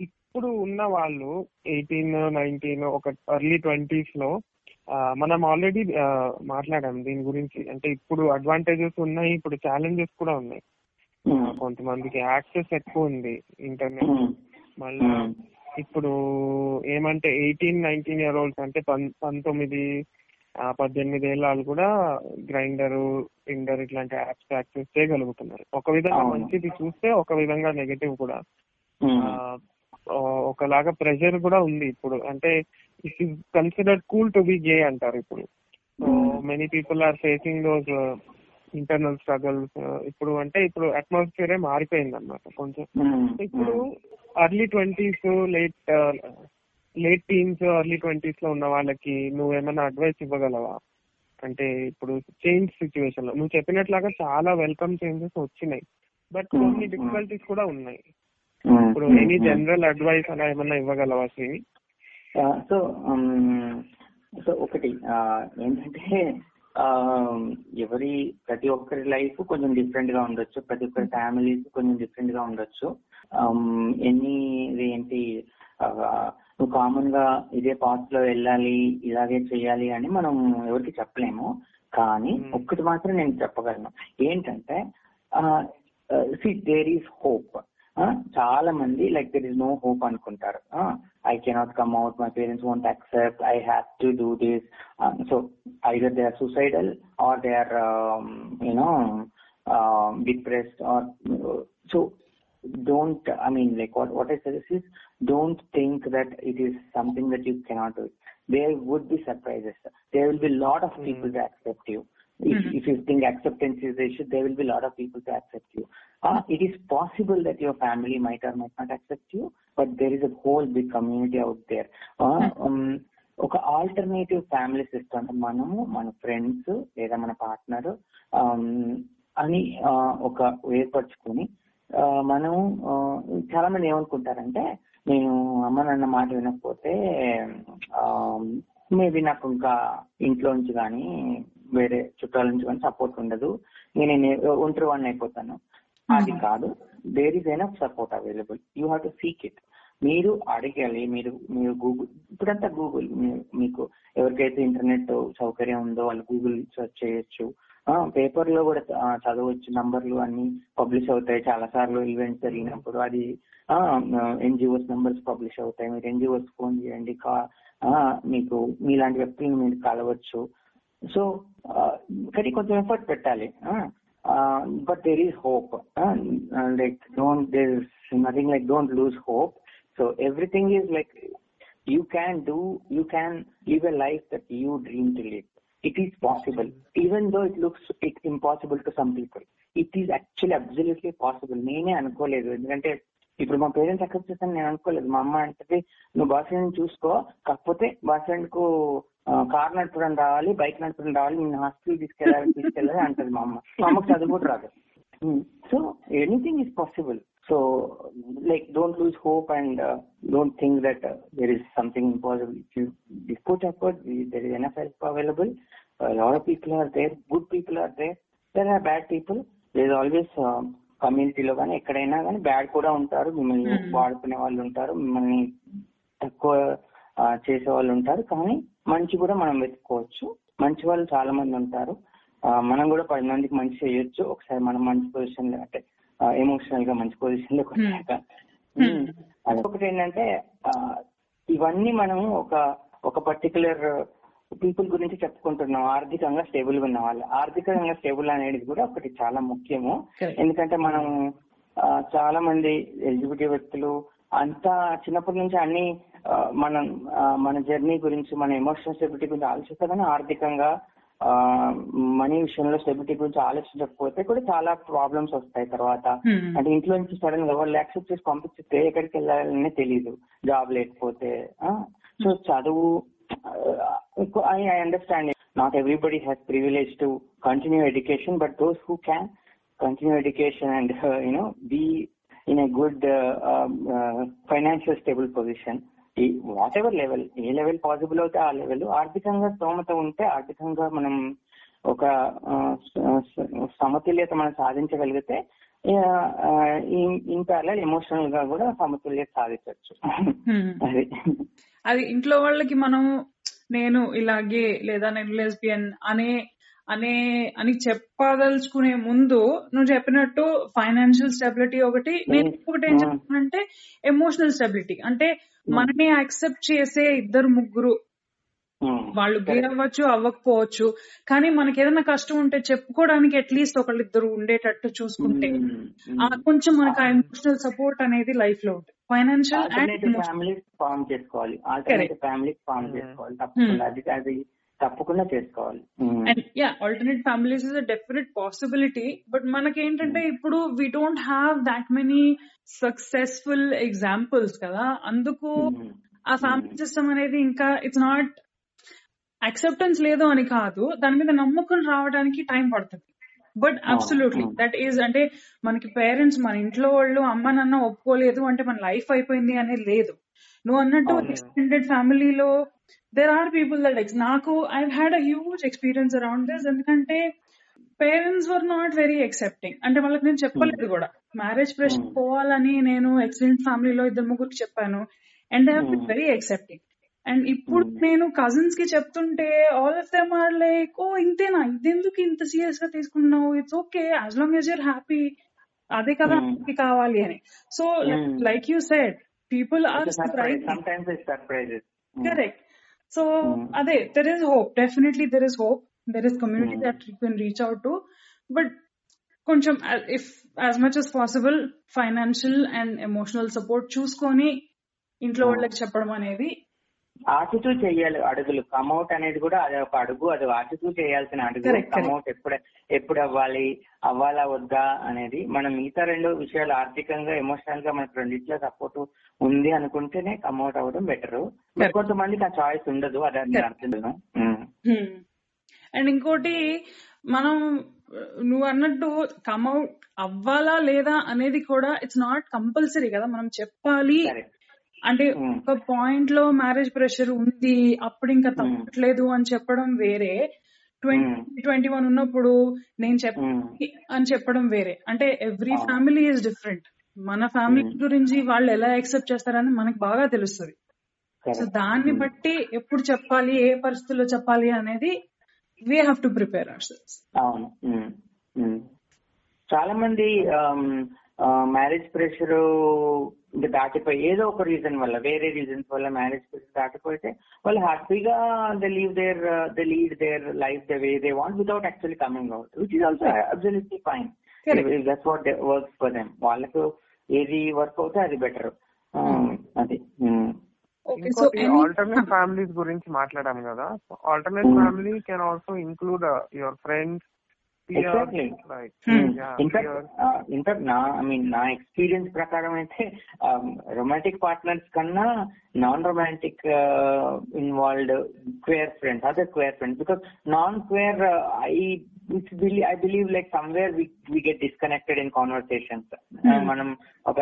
ఇప్పుడు ఉన్న వాళ్ళు ఎయిటీన్ నైన్టీన్ ఒక ఎర్లీ ట్వంటీస్లో మనం ఆల్రెడీ మాట్లాడాం దీని గురించి అంటే ఇప్పుడు అడ్వాంటేజెస్ ఉన్నాయి ఇప్పుడు ఛాలెంజెస్ కూడా ఉన్నాయి. కొంతమందికి యాక్సెస్ ఎక్కువ ఉంది ఇంటర్నెట్. మళ్ళా. ఇప్పుడు ఏమంటే ఎయిటీన్ నైన్టీన్ ఇయర్ ఓల్డ్స్ అంటే పంతొమ్మిది ఆ, పద్దెనిమిది ఏళ్ళ వాళ్ళు కూడా గ్రైండర్ టిండర్ ఇట్లాంటి యాప్స్ యాక్సెస్ చేయగలుగుతున్నారు ఒక విధంగా. మంచిది చూస్తే ఒక విధంగా నెగటివ్ కూడా. ఒకలాగా ప్రెషర్ కూడా ఉంది ఇప్పుడు. అంటే it is considered cool to be gay అంటారు ఇప్పుడు. So many people are facing those internal struggles ఇప్పుడు అంటే ఇప్పుడు అట్మాస్ఫియరే మారిపోయింది అనమాట కొంచెం. ఇప్పుడు early twenties late late teens early ట్వంటీస్లో ఉన్న వాళ్ళకి నువ్వు ఏమైనా అడ్వైస్ ఇవ్వగలవా అంటే ఇప్పుడు చేంజ్ సిచ్యువేషన్లో నువ్వు చెప్పినట్లాగా చాలా వెల్కమ్ చేంజెస్ వచ్చినాయి బట్ కొన్ని Hmm. డిఫికల్టీస్ కూడా ఉన్నాయి మ్మ్. ఇప్పుడు. ఎనీ. జనరల్ అడ్వైస్ అలా ఏమన్నా ఇవ్వగలవా శ్రీని సో సో ఒకటి ఆ, ఏంటంటే ఎవరి ప్రతి ఒక్కరి లైఫ్ కొంచెం డిఫరెంట్గా ఉండొచ్చు ప్రతి ఒక్కరి ఫ్యామిలీస్ కొంచెం డిఫరెంట్గా ఉండొచ్చు ఎన్ని ఇది ఏంటి నువ్వు కామన్గా ఇదే పాత్లో వెళ్ళాలి ఇలాగే చేయాలి అని మనం ఎవరికి చెప్పలేము. కానీ Hmm. ఒక్కటి మాత్రం నేను చెప్పగలను. ఏంటంటే సి దేర్ ఈస్ హోప్ చాలా మంది like there is no hope అనుకుంటారు. I cannot come out my parents won't accept I have to do this so either they are suicidal or they are you know depressed or so don't i mean like what what i suggest is don't think that it is something that you cannot do there would be surprises there will be a lot of people to accept you if, Mhm. if you think acceptance is the issue there will be a lot of people to accept you uh, it is possible that your family might or might not accept you but there is a whole big community out there uh, um, ఒక alternative family system మనము మన friends లేదా మన partner అని ఒక ఏర్పరచుకొని మనం చాలా మంది ఏమనుకుంటారంటే నేను అమ్మ నాన్న మాట వినకపోతే మేబీ నాకు ఇంకా ఇంట్లో నుంచి కానీ వేరే చుట్టాల నుంచి కానీ సపోర్ట్ ఉండదు. నేను ఒంటరి వాడిని అయిపోతాను. అది కాదు. There is enough support available you have to seek it మీరు అడగాలి. మీరు మీరు గూగుల్ ఇప్పుడంతా గూగుల్ మీకు ఎవరికైతే ఇంటర్నెట్ సౌకర్యం ఉందో వాళ్ళు గూగుల్ సెర్చ్ చేయొచ్చు. పేపర్లో కూడా చదవచ్చు. నంబర్లు అన్ని పబ్లిష్ అవుతాయి. చాలా సార్లు ఈవెంట్ జరిగినప్పుడు అది ఎన్జిఓస్ నంబర్స్ పబ్లిష్ అవుతాయి. మీరు ఎన్జిఓస్ ఫోన్ చేయండి. కా- మీకు మీలాంటి వ్యక్తులను మీరు కలవచ్చు. సో కానీ కొంచెం ఎఫర్ట్ పెట్టాలి. But there is hope like don't there nothing like don't lose hope so everything is like you can do you can live a life that you dream to live it is possible. Even though it looks it impossible to some people it is actually absolutely possible. నేనే అనుకోలేదు. ఎందుకంటే ఇప్పుడు మా parents accept చేస్తాను నేను అనుకోలేదు. మా అమ్మ అంటే నువ్వు బాయ్ ఫ్రెండ్ చూసుకో. కాకపోతే బాయ్ ఫ్రెండ్కు కార్ నడపడం రావాలి బైక్ నడపడం రావాలి నేను హాస్టల్ తీసుకెళ్ళాలి తీసుకెళ్ళాలి అంటది మా అమ్మ. మా అమ్మకి చదువు కూడా రాదు. So anything is possible so like don't lose hope and uh, don't think that uh, there is something impossible if you, you put effort we- there is enough help available a lot of people are there good people are there there are bad people there is always uh, కమ్యూనిటీలో కానీ ఎక్కడైనా కానీ bad కూడా ఉంటారు మిమ్మల్ని Hmm. వాడుకునే వాళ్ళు ఉంటారు మిమ్మల్ని తక్కువ చేసే వాళ్ళు ఉంటారు కానీ మంచి కూడా మనం వెతుక్కోవచ్చు మంచి వాళ్ళు చాలా మంది ఉంటారు మనం కూడా పది మందికి మంచి చేయొచ్చు ఒకసారి మనం మంచి పొజిషన్ అంటే ఎమోషనల్గా మంచి పొజిషన్లోకి వచ్చాక. అదొకటి ఏంటంటే ఇవన్నీ మనం ఒక ఒక పర్టికులర్ పీపుల్ గురించి చెప్పుకుంటున్నాం. ఆర్థికంగా స్టేబుల్గా ఉన్న వాళ్ళు. ఆర్థికంగా స్టేబుల్ అనేది కూడా ఒకటి చాలా ముఖ్యము. ఎందుకంటే మనం చాలా మంది ఎలిజిబిలిటీ వ్యక్తులు అంతా చిన్నప్పటి నుంచి అన్ని మనం మన జర్నీ గురించి మన ఎమోషనల్ స్టెబిలిటీ గురించి ఆలోచిస్తారు కానీ ఆర్థికంగా మనీ విషయంలో స్టెబిలిటీ గురించి ఆలోచించకపోతే కూడా చాలా ప్రాబ్లమ్స్ వస్తాయి తర్వాత. అంటే ఇంట్లో నుంచి సడన్గా వాళ్ళు యాక్సెప్ట్ చేసి పంపిస్తే ఎక్కడికి వెళ్ళాలనే తెలియదు జాబ్ లేకపోతే సో చదువు I I understand not everybody has privilege to continue education but those who can continue education and you know be in a good financial stable position ఈ వాట్ ఎవర్ లెవెల్ ఏ level possible అవుతే ఆ level ఆర్థికంగా స్తోమత ఉంటే ఆర్థికంగా మనం ఒక సమతుల్యత మనం సాధించగలిగితే ఇన్ ప్యారల్ ఎమోషనల్గా కూడా సమతుల్యత సాధించవచ్చు. అది అది ఇంట్లో వాళ్ళకి మనం నేను ఇలాగే లేదా నేను లెస్బియన్ అనే అనే అని చెప్పదలుచుకునే ముందు నువ్వు చెప్పినట్టు ఫైనాన్షియల్ స్టెబిలిటీ ఒకటి నేను ఇంకొకటి ఏం చెప్తానంటే ఎమోషనల్ స్టెబిలిటీ. అంటే మనని యాక్సెప్ట్ చేసే ఇద్దరు ముగ్గురు. Hmm. వాళ్ళు అవ్వచ్చు అవ్వకపోవచ్చు. కానీ మనకి ఏదైనా కష్టం ఉంటే చెప్పుకోవడానికి అట్లీస్ట్ ఒకళ్ళిద్దరు ఉండేటట్టు చూసుకుంటే Hmm. ఆ కొంచెం మనకి ఆ ఎమోషనల్ సపోర్ట్ అనేది లైఫ్లో ఉంటుంది. ఫైనాన్షియల్ అండ్ ఫ్యామిలీస్ ఫార్మ్ చేసుకోవాలి. ఆల్టర్నేటివ్ ఫ్యామిలీస్ ఫార్మ్ చేసుకోవాలి. తప్పకుండా. అది అది తప్పకుండా చేసుకోవాలి. And yeah alternate families is a definite possibility but మనకి ఏంటంటే ఇప్పుడు we don't have that many successful examples కదా. అందుకు. ఆ ఫ్యామిలీ సిస్టమ్ అనేది ఇంకా ఇట్స్ నాట్ అక్సెప్టెన్స్ లేదు అని కాదు. దాని మీద నమ్మకం రావడానికి టైం పడుతుంది. But absolutely. దట్ ఈజ్ అంటే మనకి పేరెంట్స్ మన ఇంట్లో వాళ్ళు అమ్మ నాన్న ఒప్పుకోలేదు అంటే మన లైఫ్ అయిపోయింది అనేది లేదు. నువ్వు అన్నట్టు. ఎక్స్టెండెడ్ ఫ్యామిలీలో there are people that X నాకు I had a huge experience around this ఎందుకంటే parents were not very accepting అంటే వాళ్ళకి నేను చెప్పలేదు కూడా మ్యారేజ్ ప్రెషర్ Hmm. పోవాలని నేను ఎక్సలెంట్ ఫ్యామిలీలో ఇద్దరు ముగ్గురికి చెప్పాను and I Hmm. Very accepting and ఇప్పుడు Hmm. నేను కజిన్స్కి చెప్తుంటే all of them are like oh ఇంతేనా ఇదెందుకు ఇంత సీరియస్గా తీసుకున్నావు it's okay as long as you're happy అదే కదా Hmm. మనకి కావాలి అని so Hmm. Like you said People are surprise sometimes it's surprises Hmm. Correct so Hmm. అదే there is hope definitely there is hope there is community Hmm. That you can reach out to but కొంచెం if as much as possible financial and emotional support చూసుకొని ఇంట్లో Hmm. వాళ్ళకి చెప్పడం అనేది ఆచితూ చెయ్యాలి అడుగులు. Come out అనేది కూడా అది ఒక అడుగు. అది ఆచితూ చేయాల్సిన అడుగు. కమౌట్ ఎప్పుడు ఎప్పుడు అవ్వాలి? అవ్వాలా? వద్దా? అనేది మనం మిగతా రెండు విషయాలు ఆర్థికంగా ఎమోషనల్గా మనకు రెండిట్లో సపోర్ట్ ఉంది అనుకుంటేనే కమౌట్ అవ్వడం బెటర్. కొంతమందికి ఆ చాయిస్ ఉండదు. అది నేను. అర్థం అండ్ ఇంకోటి మనం నువ్వు అన్నట్టు కమౌట్ అవ్వాలా లేదా అనేది కూడా ఇట్స్ నాట్ కంపల్సరీ కదా. మనం చెప్పాలి అంటే. ఒక పాయింట్లో మ్యారేజ్ ప్రెషర్ ఉంది అప్పుడు ఇంకా. తప్పట్లేదు అని చెప్పడం వేరే. ట్వంటీ ట్వంటీ వన్ ఉన్నప్పుడు నేను చెప్పి అని చెప్పడం వేరే. అంటే ఎవ్రీ. ఫ్యామిలీ ఇస్ డిఫరెంట్ మన ఫ్యామిలీ. గురించి వాళ్ళు ఎలా యాక్సెప్ట్ చేస్తారని మనకు బాగా తెలుస్తుంది. సో దాన్ని బట్టి ఎప్పుడు చెప్పాలి ఏ పరిస్థితుల్లో చెప్పాలి అనేది we have to prepare ourselves అవును. చాలా మంది మ్యారేజ్ ప్రెషర్ ఇంకా దాటిపోయి ఏదో ఒక రీజన్ వల్ల వేరే రీజన్స్ వల్ల మ్యారేజ్ ప్రెషర్ దాటిపోతే వాళ్ళు హ్యాపీగా the leave their the lead their life the way they want without actually coming out which is also absolutely fine. That's what works for them వాళ్ళకు ఏది వర్క్ అవుతే అది బెటర్ అది. సో ఇంకోటి ఆల్టర్నేట్ ఫ్యామిలీస్ గురించి మాట్లాడాం కదా. Alternate family can also include your friends Hmm. In fact in fact నా ఐ మీన్ నా ఎక్స్పీరియన్స్ ప్రకారం అయితే రొమాంటిక్ పార్ట్నర్స్ కన్నా non romantic involved queer friends other queer friends because non queer I it's I believe like somewhere we get disconnected in conversations మనం ఒక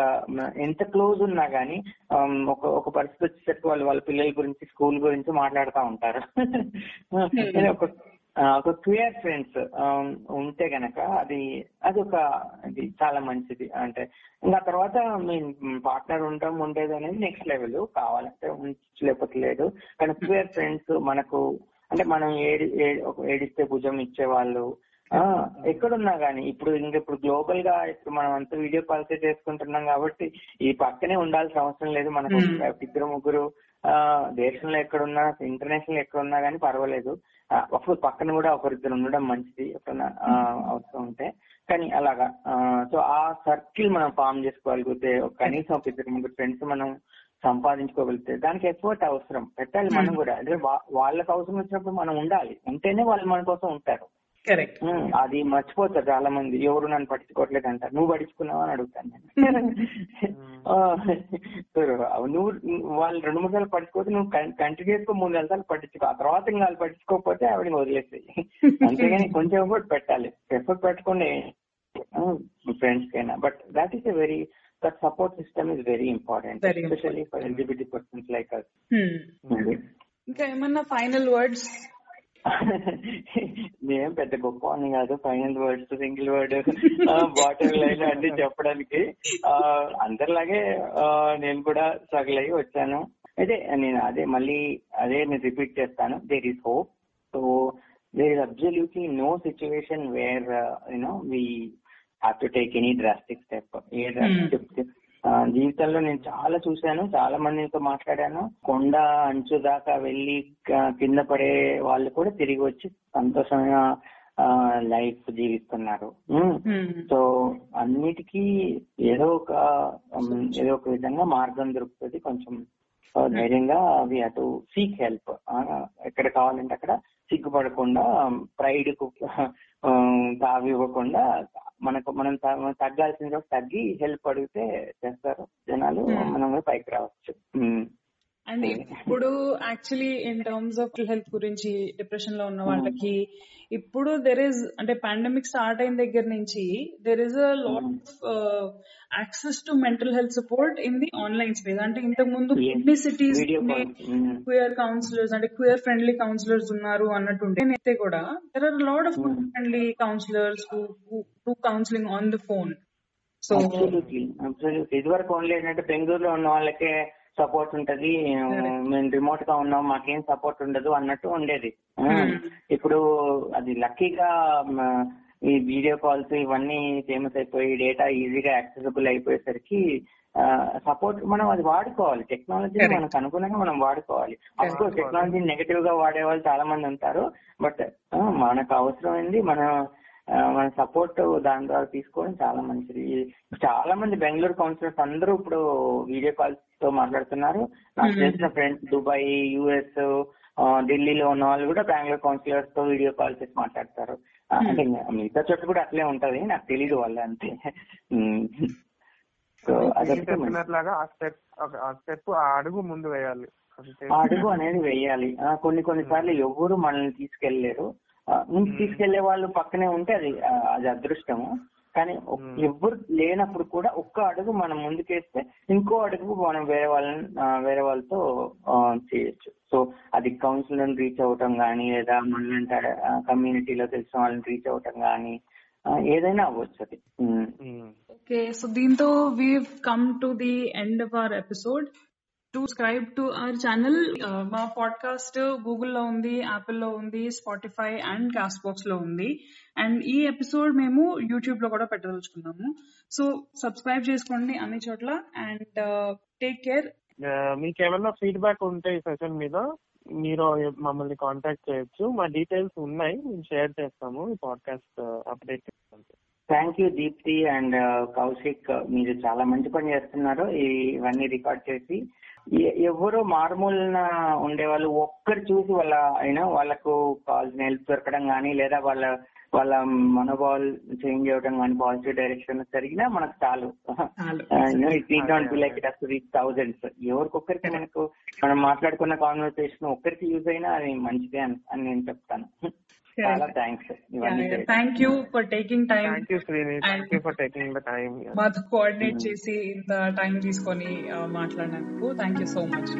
ఎంత close ఉన్నా గానీ um, ఒక ఒక పరిస్థితి వచ్చేసరికి వాళ్ళు వాళ్ళ పిల్లల గురించి స్కూల్ గురించి మాట్లాడుతూ ఉంటారు. ఒక ఆ, ఒక క్లియర్ ఫ్రెండ్స్ ఉంటే గనక అది అది ఒక అది చాలా మంచిది. అంటే ఇంకా తర్వాత మీ పార్ట్నర్ ఉండడం ఉండేది అనేది నెక్స్ట్ లెవెల్. కావాలంటే ఉంచు లేకపోతే లేదు. కానీ క్లియర్ ఫ్రెండ్స్ మనకు అంటే మనం ఏడి ఏడిస్తే భుజం ఇచ్చేవాళ్ళు ఎక్కడున్నా గానీ ఇప్పుడు ఇంక ఇప్పుడు గ్లోబల్గా ఇప్పుడు మనం అంతా వీడియో కాల్స్ చేసుకుంటున్నాం కాబట్టి ఈ పక్కనే ఉండాల్సిన అవసరం లేదు. మనకు. ఇద్దరు ముగ్గురు ఆ, దేశంలో ఎక్కడున్నా ఇంటర్నేషనల్ ఎక్కడున్నా కానీ పర్వాలేదు. ఒక పక్కన కూడా ఒకరిద్దరు ఉండడం మంచిది ఎప్పుడన్నా ఆ, అవసరం ఉంటే. కానీ అలాగా సో ఆ సర్కిల్ మనం ఫామ్ చేసుకోగలిగితే కనీసం ఒక ఇద్దరు ముగ్గురు ఫ్రెండ్స్ మనం సంపాదించుకోగలిగితే దానికి ఎఫర్ట్ అవసరం. పెట్టాలి మనం. కూడా. అంటే వాళ్ళకి అవసరం వచ్చినప్పుడు మనం ఉండాలి. ఉంటేనే వాళ్ళు మన కోసం ఉంటారు. కరెక్ట్. అది మర్చిపోతారు చాలా మంది ఎవరు నన్ను పట్టించుకోవట్లేదు అంటారు నువ్వు పట్టించుకున్నావా అని అడుగుతాను నేను. నువ్వు వాళ్ళు రెండు మూడు సార్లు పట్టించుకోతే నువ్వు కంటిన్యూస్గా మూడు నెలల సార్లు పట్టించుకో. ఆ తర్వాత ఇంకా వాళ్ళు పట్టించుకోకపోతే ఆవిడని వదిలేస్తాయి అంతేగాని కొంచెం ఎఫర్ట్ పెట్టాలి. ఎఫర్ట్ పెట్టకుండా ఫ్రెండ్స్ కైనా but that is a very that support system is very important especially for LGBT persons like us ఇంకా ఏమన్నా ఫైనల్ వర్డ్స్ నేను పెద్ద గొప్ప అని కాదు final words single word bottom line అన్ని చెప్పడానికి. ఆ, అందరిలాగే నేను కూడా స్ట్రగుల్ అయ్యి వచ్చాను. అయితే నేను అదే మళ్ళీ అదే నేను రిపీట్ చేస్తాను. There is hope so there is absolutely no situation where you know we have to take any drastic step a drastic జీవితంలో నేను చాలా చూశాను చాలా మందితో మాట్లాడాను. కొండ అంచు దాకా వెళ్ళి కింద పడే వాళ్ళు కూడా తిరిగి వచ్చి సంతోషమైన లైఫ్ జీవిస్తున్నారు. సో అన్నిటికీ ఏదో ఒక ఏదో ఒక విధంగా మార్గం దొరుకుతుంది. కొంచెం ధైర్యంగా వి టు సీక్ హెల్ప్. ఎక్కడ కావాలంటే అక్కడ సిగ్గుపడకుండా ప్రైడ్కు తావి ఇవ్వకుండా మనకు మనం తగ్గాల్సిన చోట తగ్గి హెల్ప్ అడిగితే చేస్తారు జనాలు Hmm. మనం పైకి రావచ్చు ఉమ్. అండ్ ఇప్పుడు actually in terms of health గురించి డిప్రెషన్లో ఉన్న వాళ్ళకి ఇప్పుడు దెర్ ఇస్ అంటే పాండమిక్ స్టార్ట్ అయిన దగ్గర నుంచి there is a lot of access to mental health support in the online space అంటే ఇంతకు ముందు. కొన్ని సిటీస్. క్వియర్ కౌన్సిలర్స్ అంటే క్వియర్ ఫ్రెండ్లీ కౌన్సిలర్స్ ఉన్నారు అన్నట్టుంటే అయితే కూడా there are lot of. Friendly counsellors to counselling on the phone so only ఏంటంటే బెంగళూరులో ఉన్న వాళ్ళకే సపోర్ట్ ఉంటది మేము రిమోట్గా ఉన్నాం మాకేం సపోర్ట్ ఉండదు అన్నట్టు ఉండేది Hmm. ఇప్పుడు అది లక్కీగా ఈ వీడియో కాల్స్ ఇవన్నీ ఫేమస్ అయిపోయి డేటా ఈజీగా యాక్సెసిబుల్ అయిపోయేసరికి సపోర్ట్ మనం అది వాడుకోవాలి టెక్నాలజీ. మనకు అనుగుణంగా మనం వాడుకోవాలి అఫ్కోర్స్. టెక్నాలజీ నెగటివ్గా వాడే వాళ్ళు చాలా మంది ఉంటారు బట్ మనకు అవసరమైంది మన మన సపోర్ట్ దాని ద్వారా తీసుకోవడం చాలా మంచిది చాలా మంది బెంగళూరు కౌన్సిలర్స్ అందరూ ఇప్పుడు వీడియో కాల్స్తో మాట్లాడుతున్నారు నాకు Hmm. తెలిసిన ఫ్రెండ్స్ దుబాయ్ యుఎస్ ఢిల్లీలో ఉన్న వాళ్ళు కూడా బెంగళూరు కౌన్సిలర్స్తో వీడియో కాల్ చేసి మాట్లాడతారు. అంటే మిగతా చోట్ల కూడా అట్లే ఉంటది నాకు తెలియదు వాళ్ళు అంతే. సో అదొకటి మంచి- చెప్పినట్లాగా ఆ స్టెప్ ఆ అడుగు ముందు వేయాలి. అడుగు అనేది వేయాలి. కొన్ని కొన్ని సార్లు ఎవరు మనల్ని నుంచి Hmm. తీసుకెళ్ళే వాళ్ళు పక్కనే ఉంటే అది అది అదృష్టము. కానీ. ఎవ్వరు లేనప్పుడు కూడా ఒక్క అడుగు మనం ముందుకేస్తే ఇంకో అడుగు మనం వేరే వాళ్ళని వేరే వాళ్ళతో చేయొచ్చు సో అది కౌన్సిలర్ రీచ్ అవటం కానీ లేదా మనలంటే కమ్యూనిటీలో తెలిసిన వాళ్ళని రీచ్ అవటం కానీ ఏదైనా అవ్వచ్చు అది. ఓకే సో దీంతో we've come to the end of our episode to subscribe to our channel మా పాడ్కాస్ట్ గూగుల్లో ఉంది యాపిల్లో ఉంది స్పాటిఫై అండ్ కాస్ట్ బాక్స్లో ఉంది. అండ్ ఈ ఎపిసోడ్ మేము యూట్యూబ్లో కూడా పెట్టదలుచుకున్నాము. సో సబ్స్క్రైబ్ చేసుకోండి అన్ని చోట్ల అండ్ టేక్ కేర్ మీకు ఏమైనా ఫీడ్బ్యాక్ ఉంటే ఈ సెషన్ మీద మీరు మమ్మల్ని కాంటాక్ట్ చేయొచ్చు. మా డీటెయిల్స్ ఉన్నాయి మేము షేర్ చేస్తాము ఈ podcast update thank you Deepti and Kaushik మీరు చాలా మంచి పని చేస్తున్నారు. ఇవన్నీ రికార్డ్ చేసి ఎవరు మారుమూలన ఉండేవాళ్ళు ఒక్కరు చూసి వాళ్ళ అయినా వాళ్ళకు కావాల్సిన హెల్ప్ దొరకడం కానీ లేదా వాళ్ళ వాళ్ళ మనోభావాలు చేంజ్ అవ్వడం కానీ పాజిటివ్ డైరెక్షన్ జరిగినా మనకు చాలు. లైక్ రీచ్ థౌజండ్స్ ఎవరికొక్కరికి మనకు మనం మాట్లాడుకున్న కాన్వర్సేషన్ ఒక్కరికి యూజ్ అయినా అది మంచిదే అని అని నేను చెప్తాను. చాలా thanks. Thank you for taking time thank you Srini thank you for taking the time మాతో కోఆర్డినేట్ చేసి ఇంత టైం తీసుకొని uh, మాట్లాడినందుకు. Thank you so much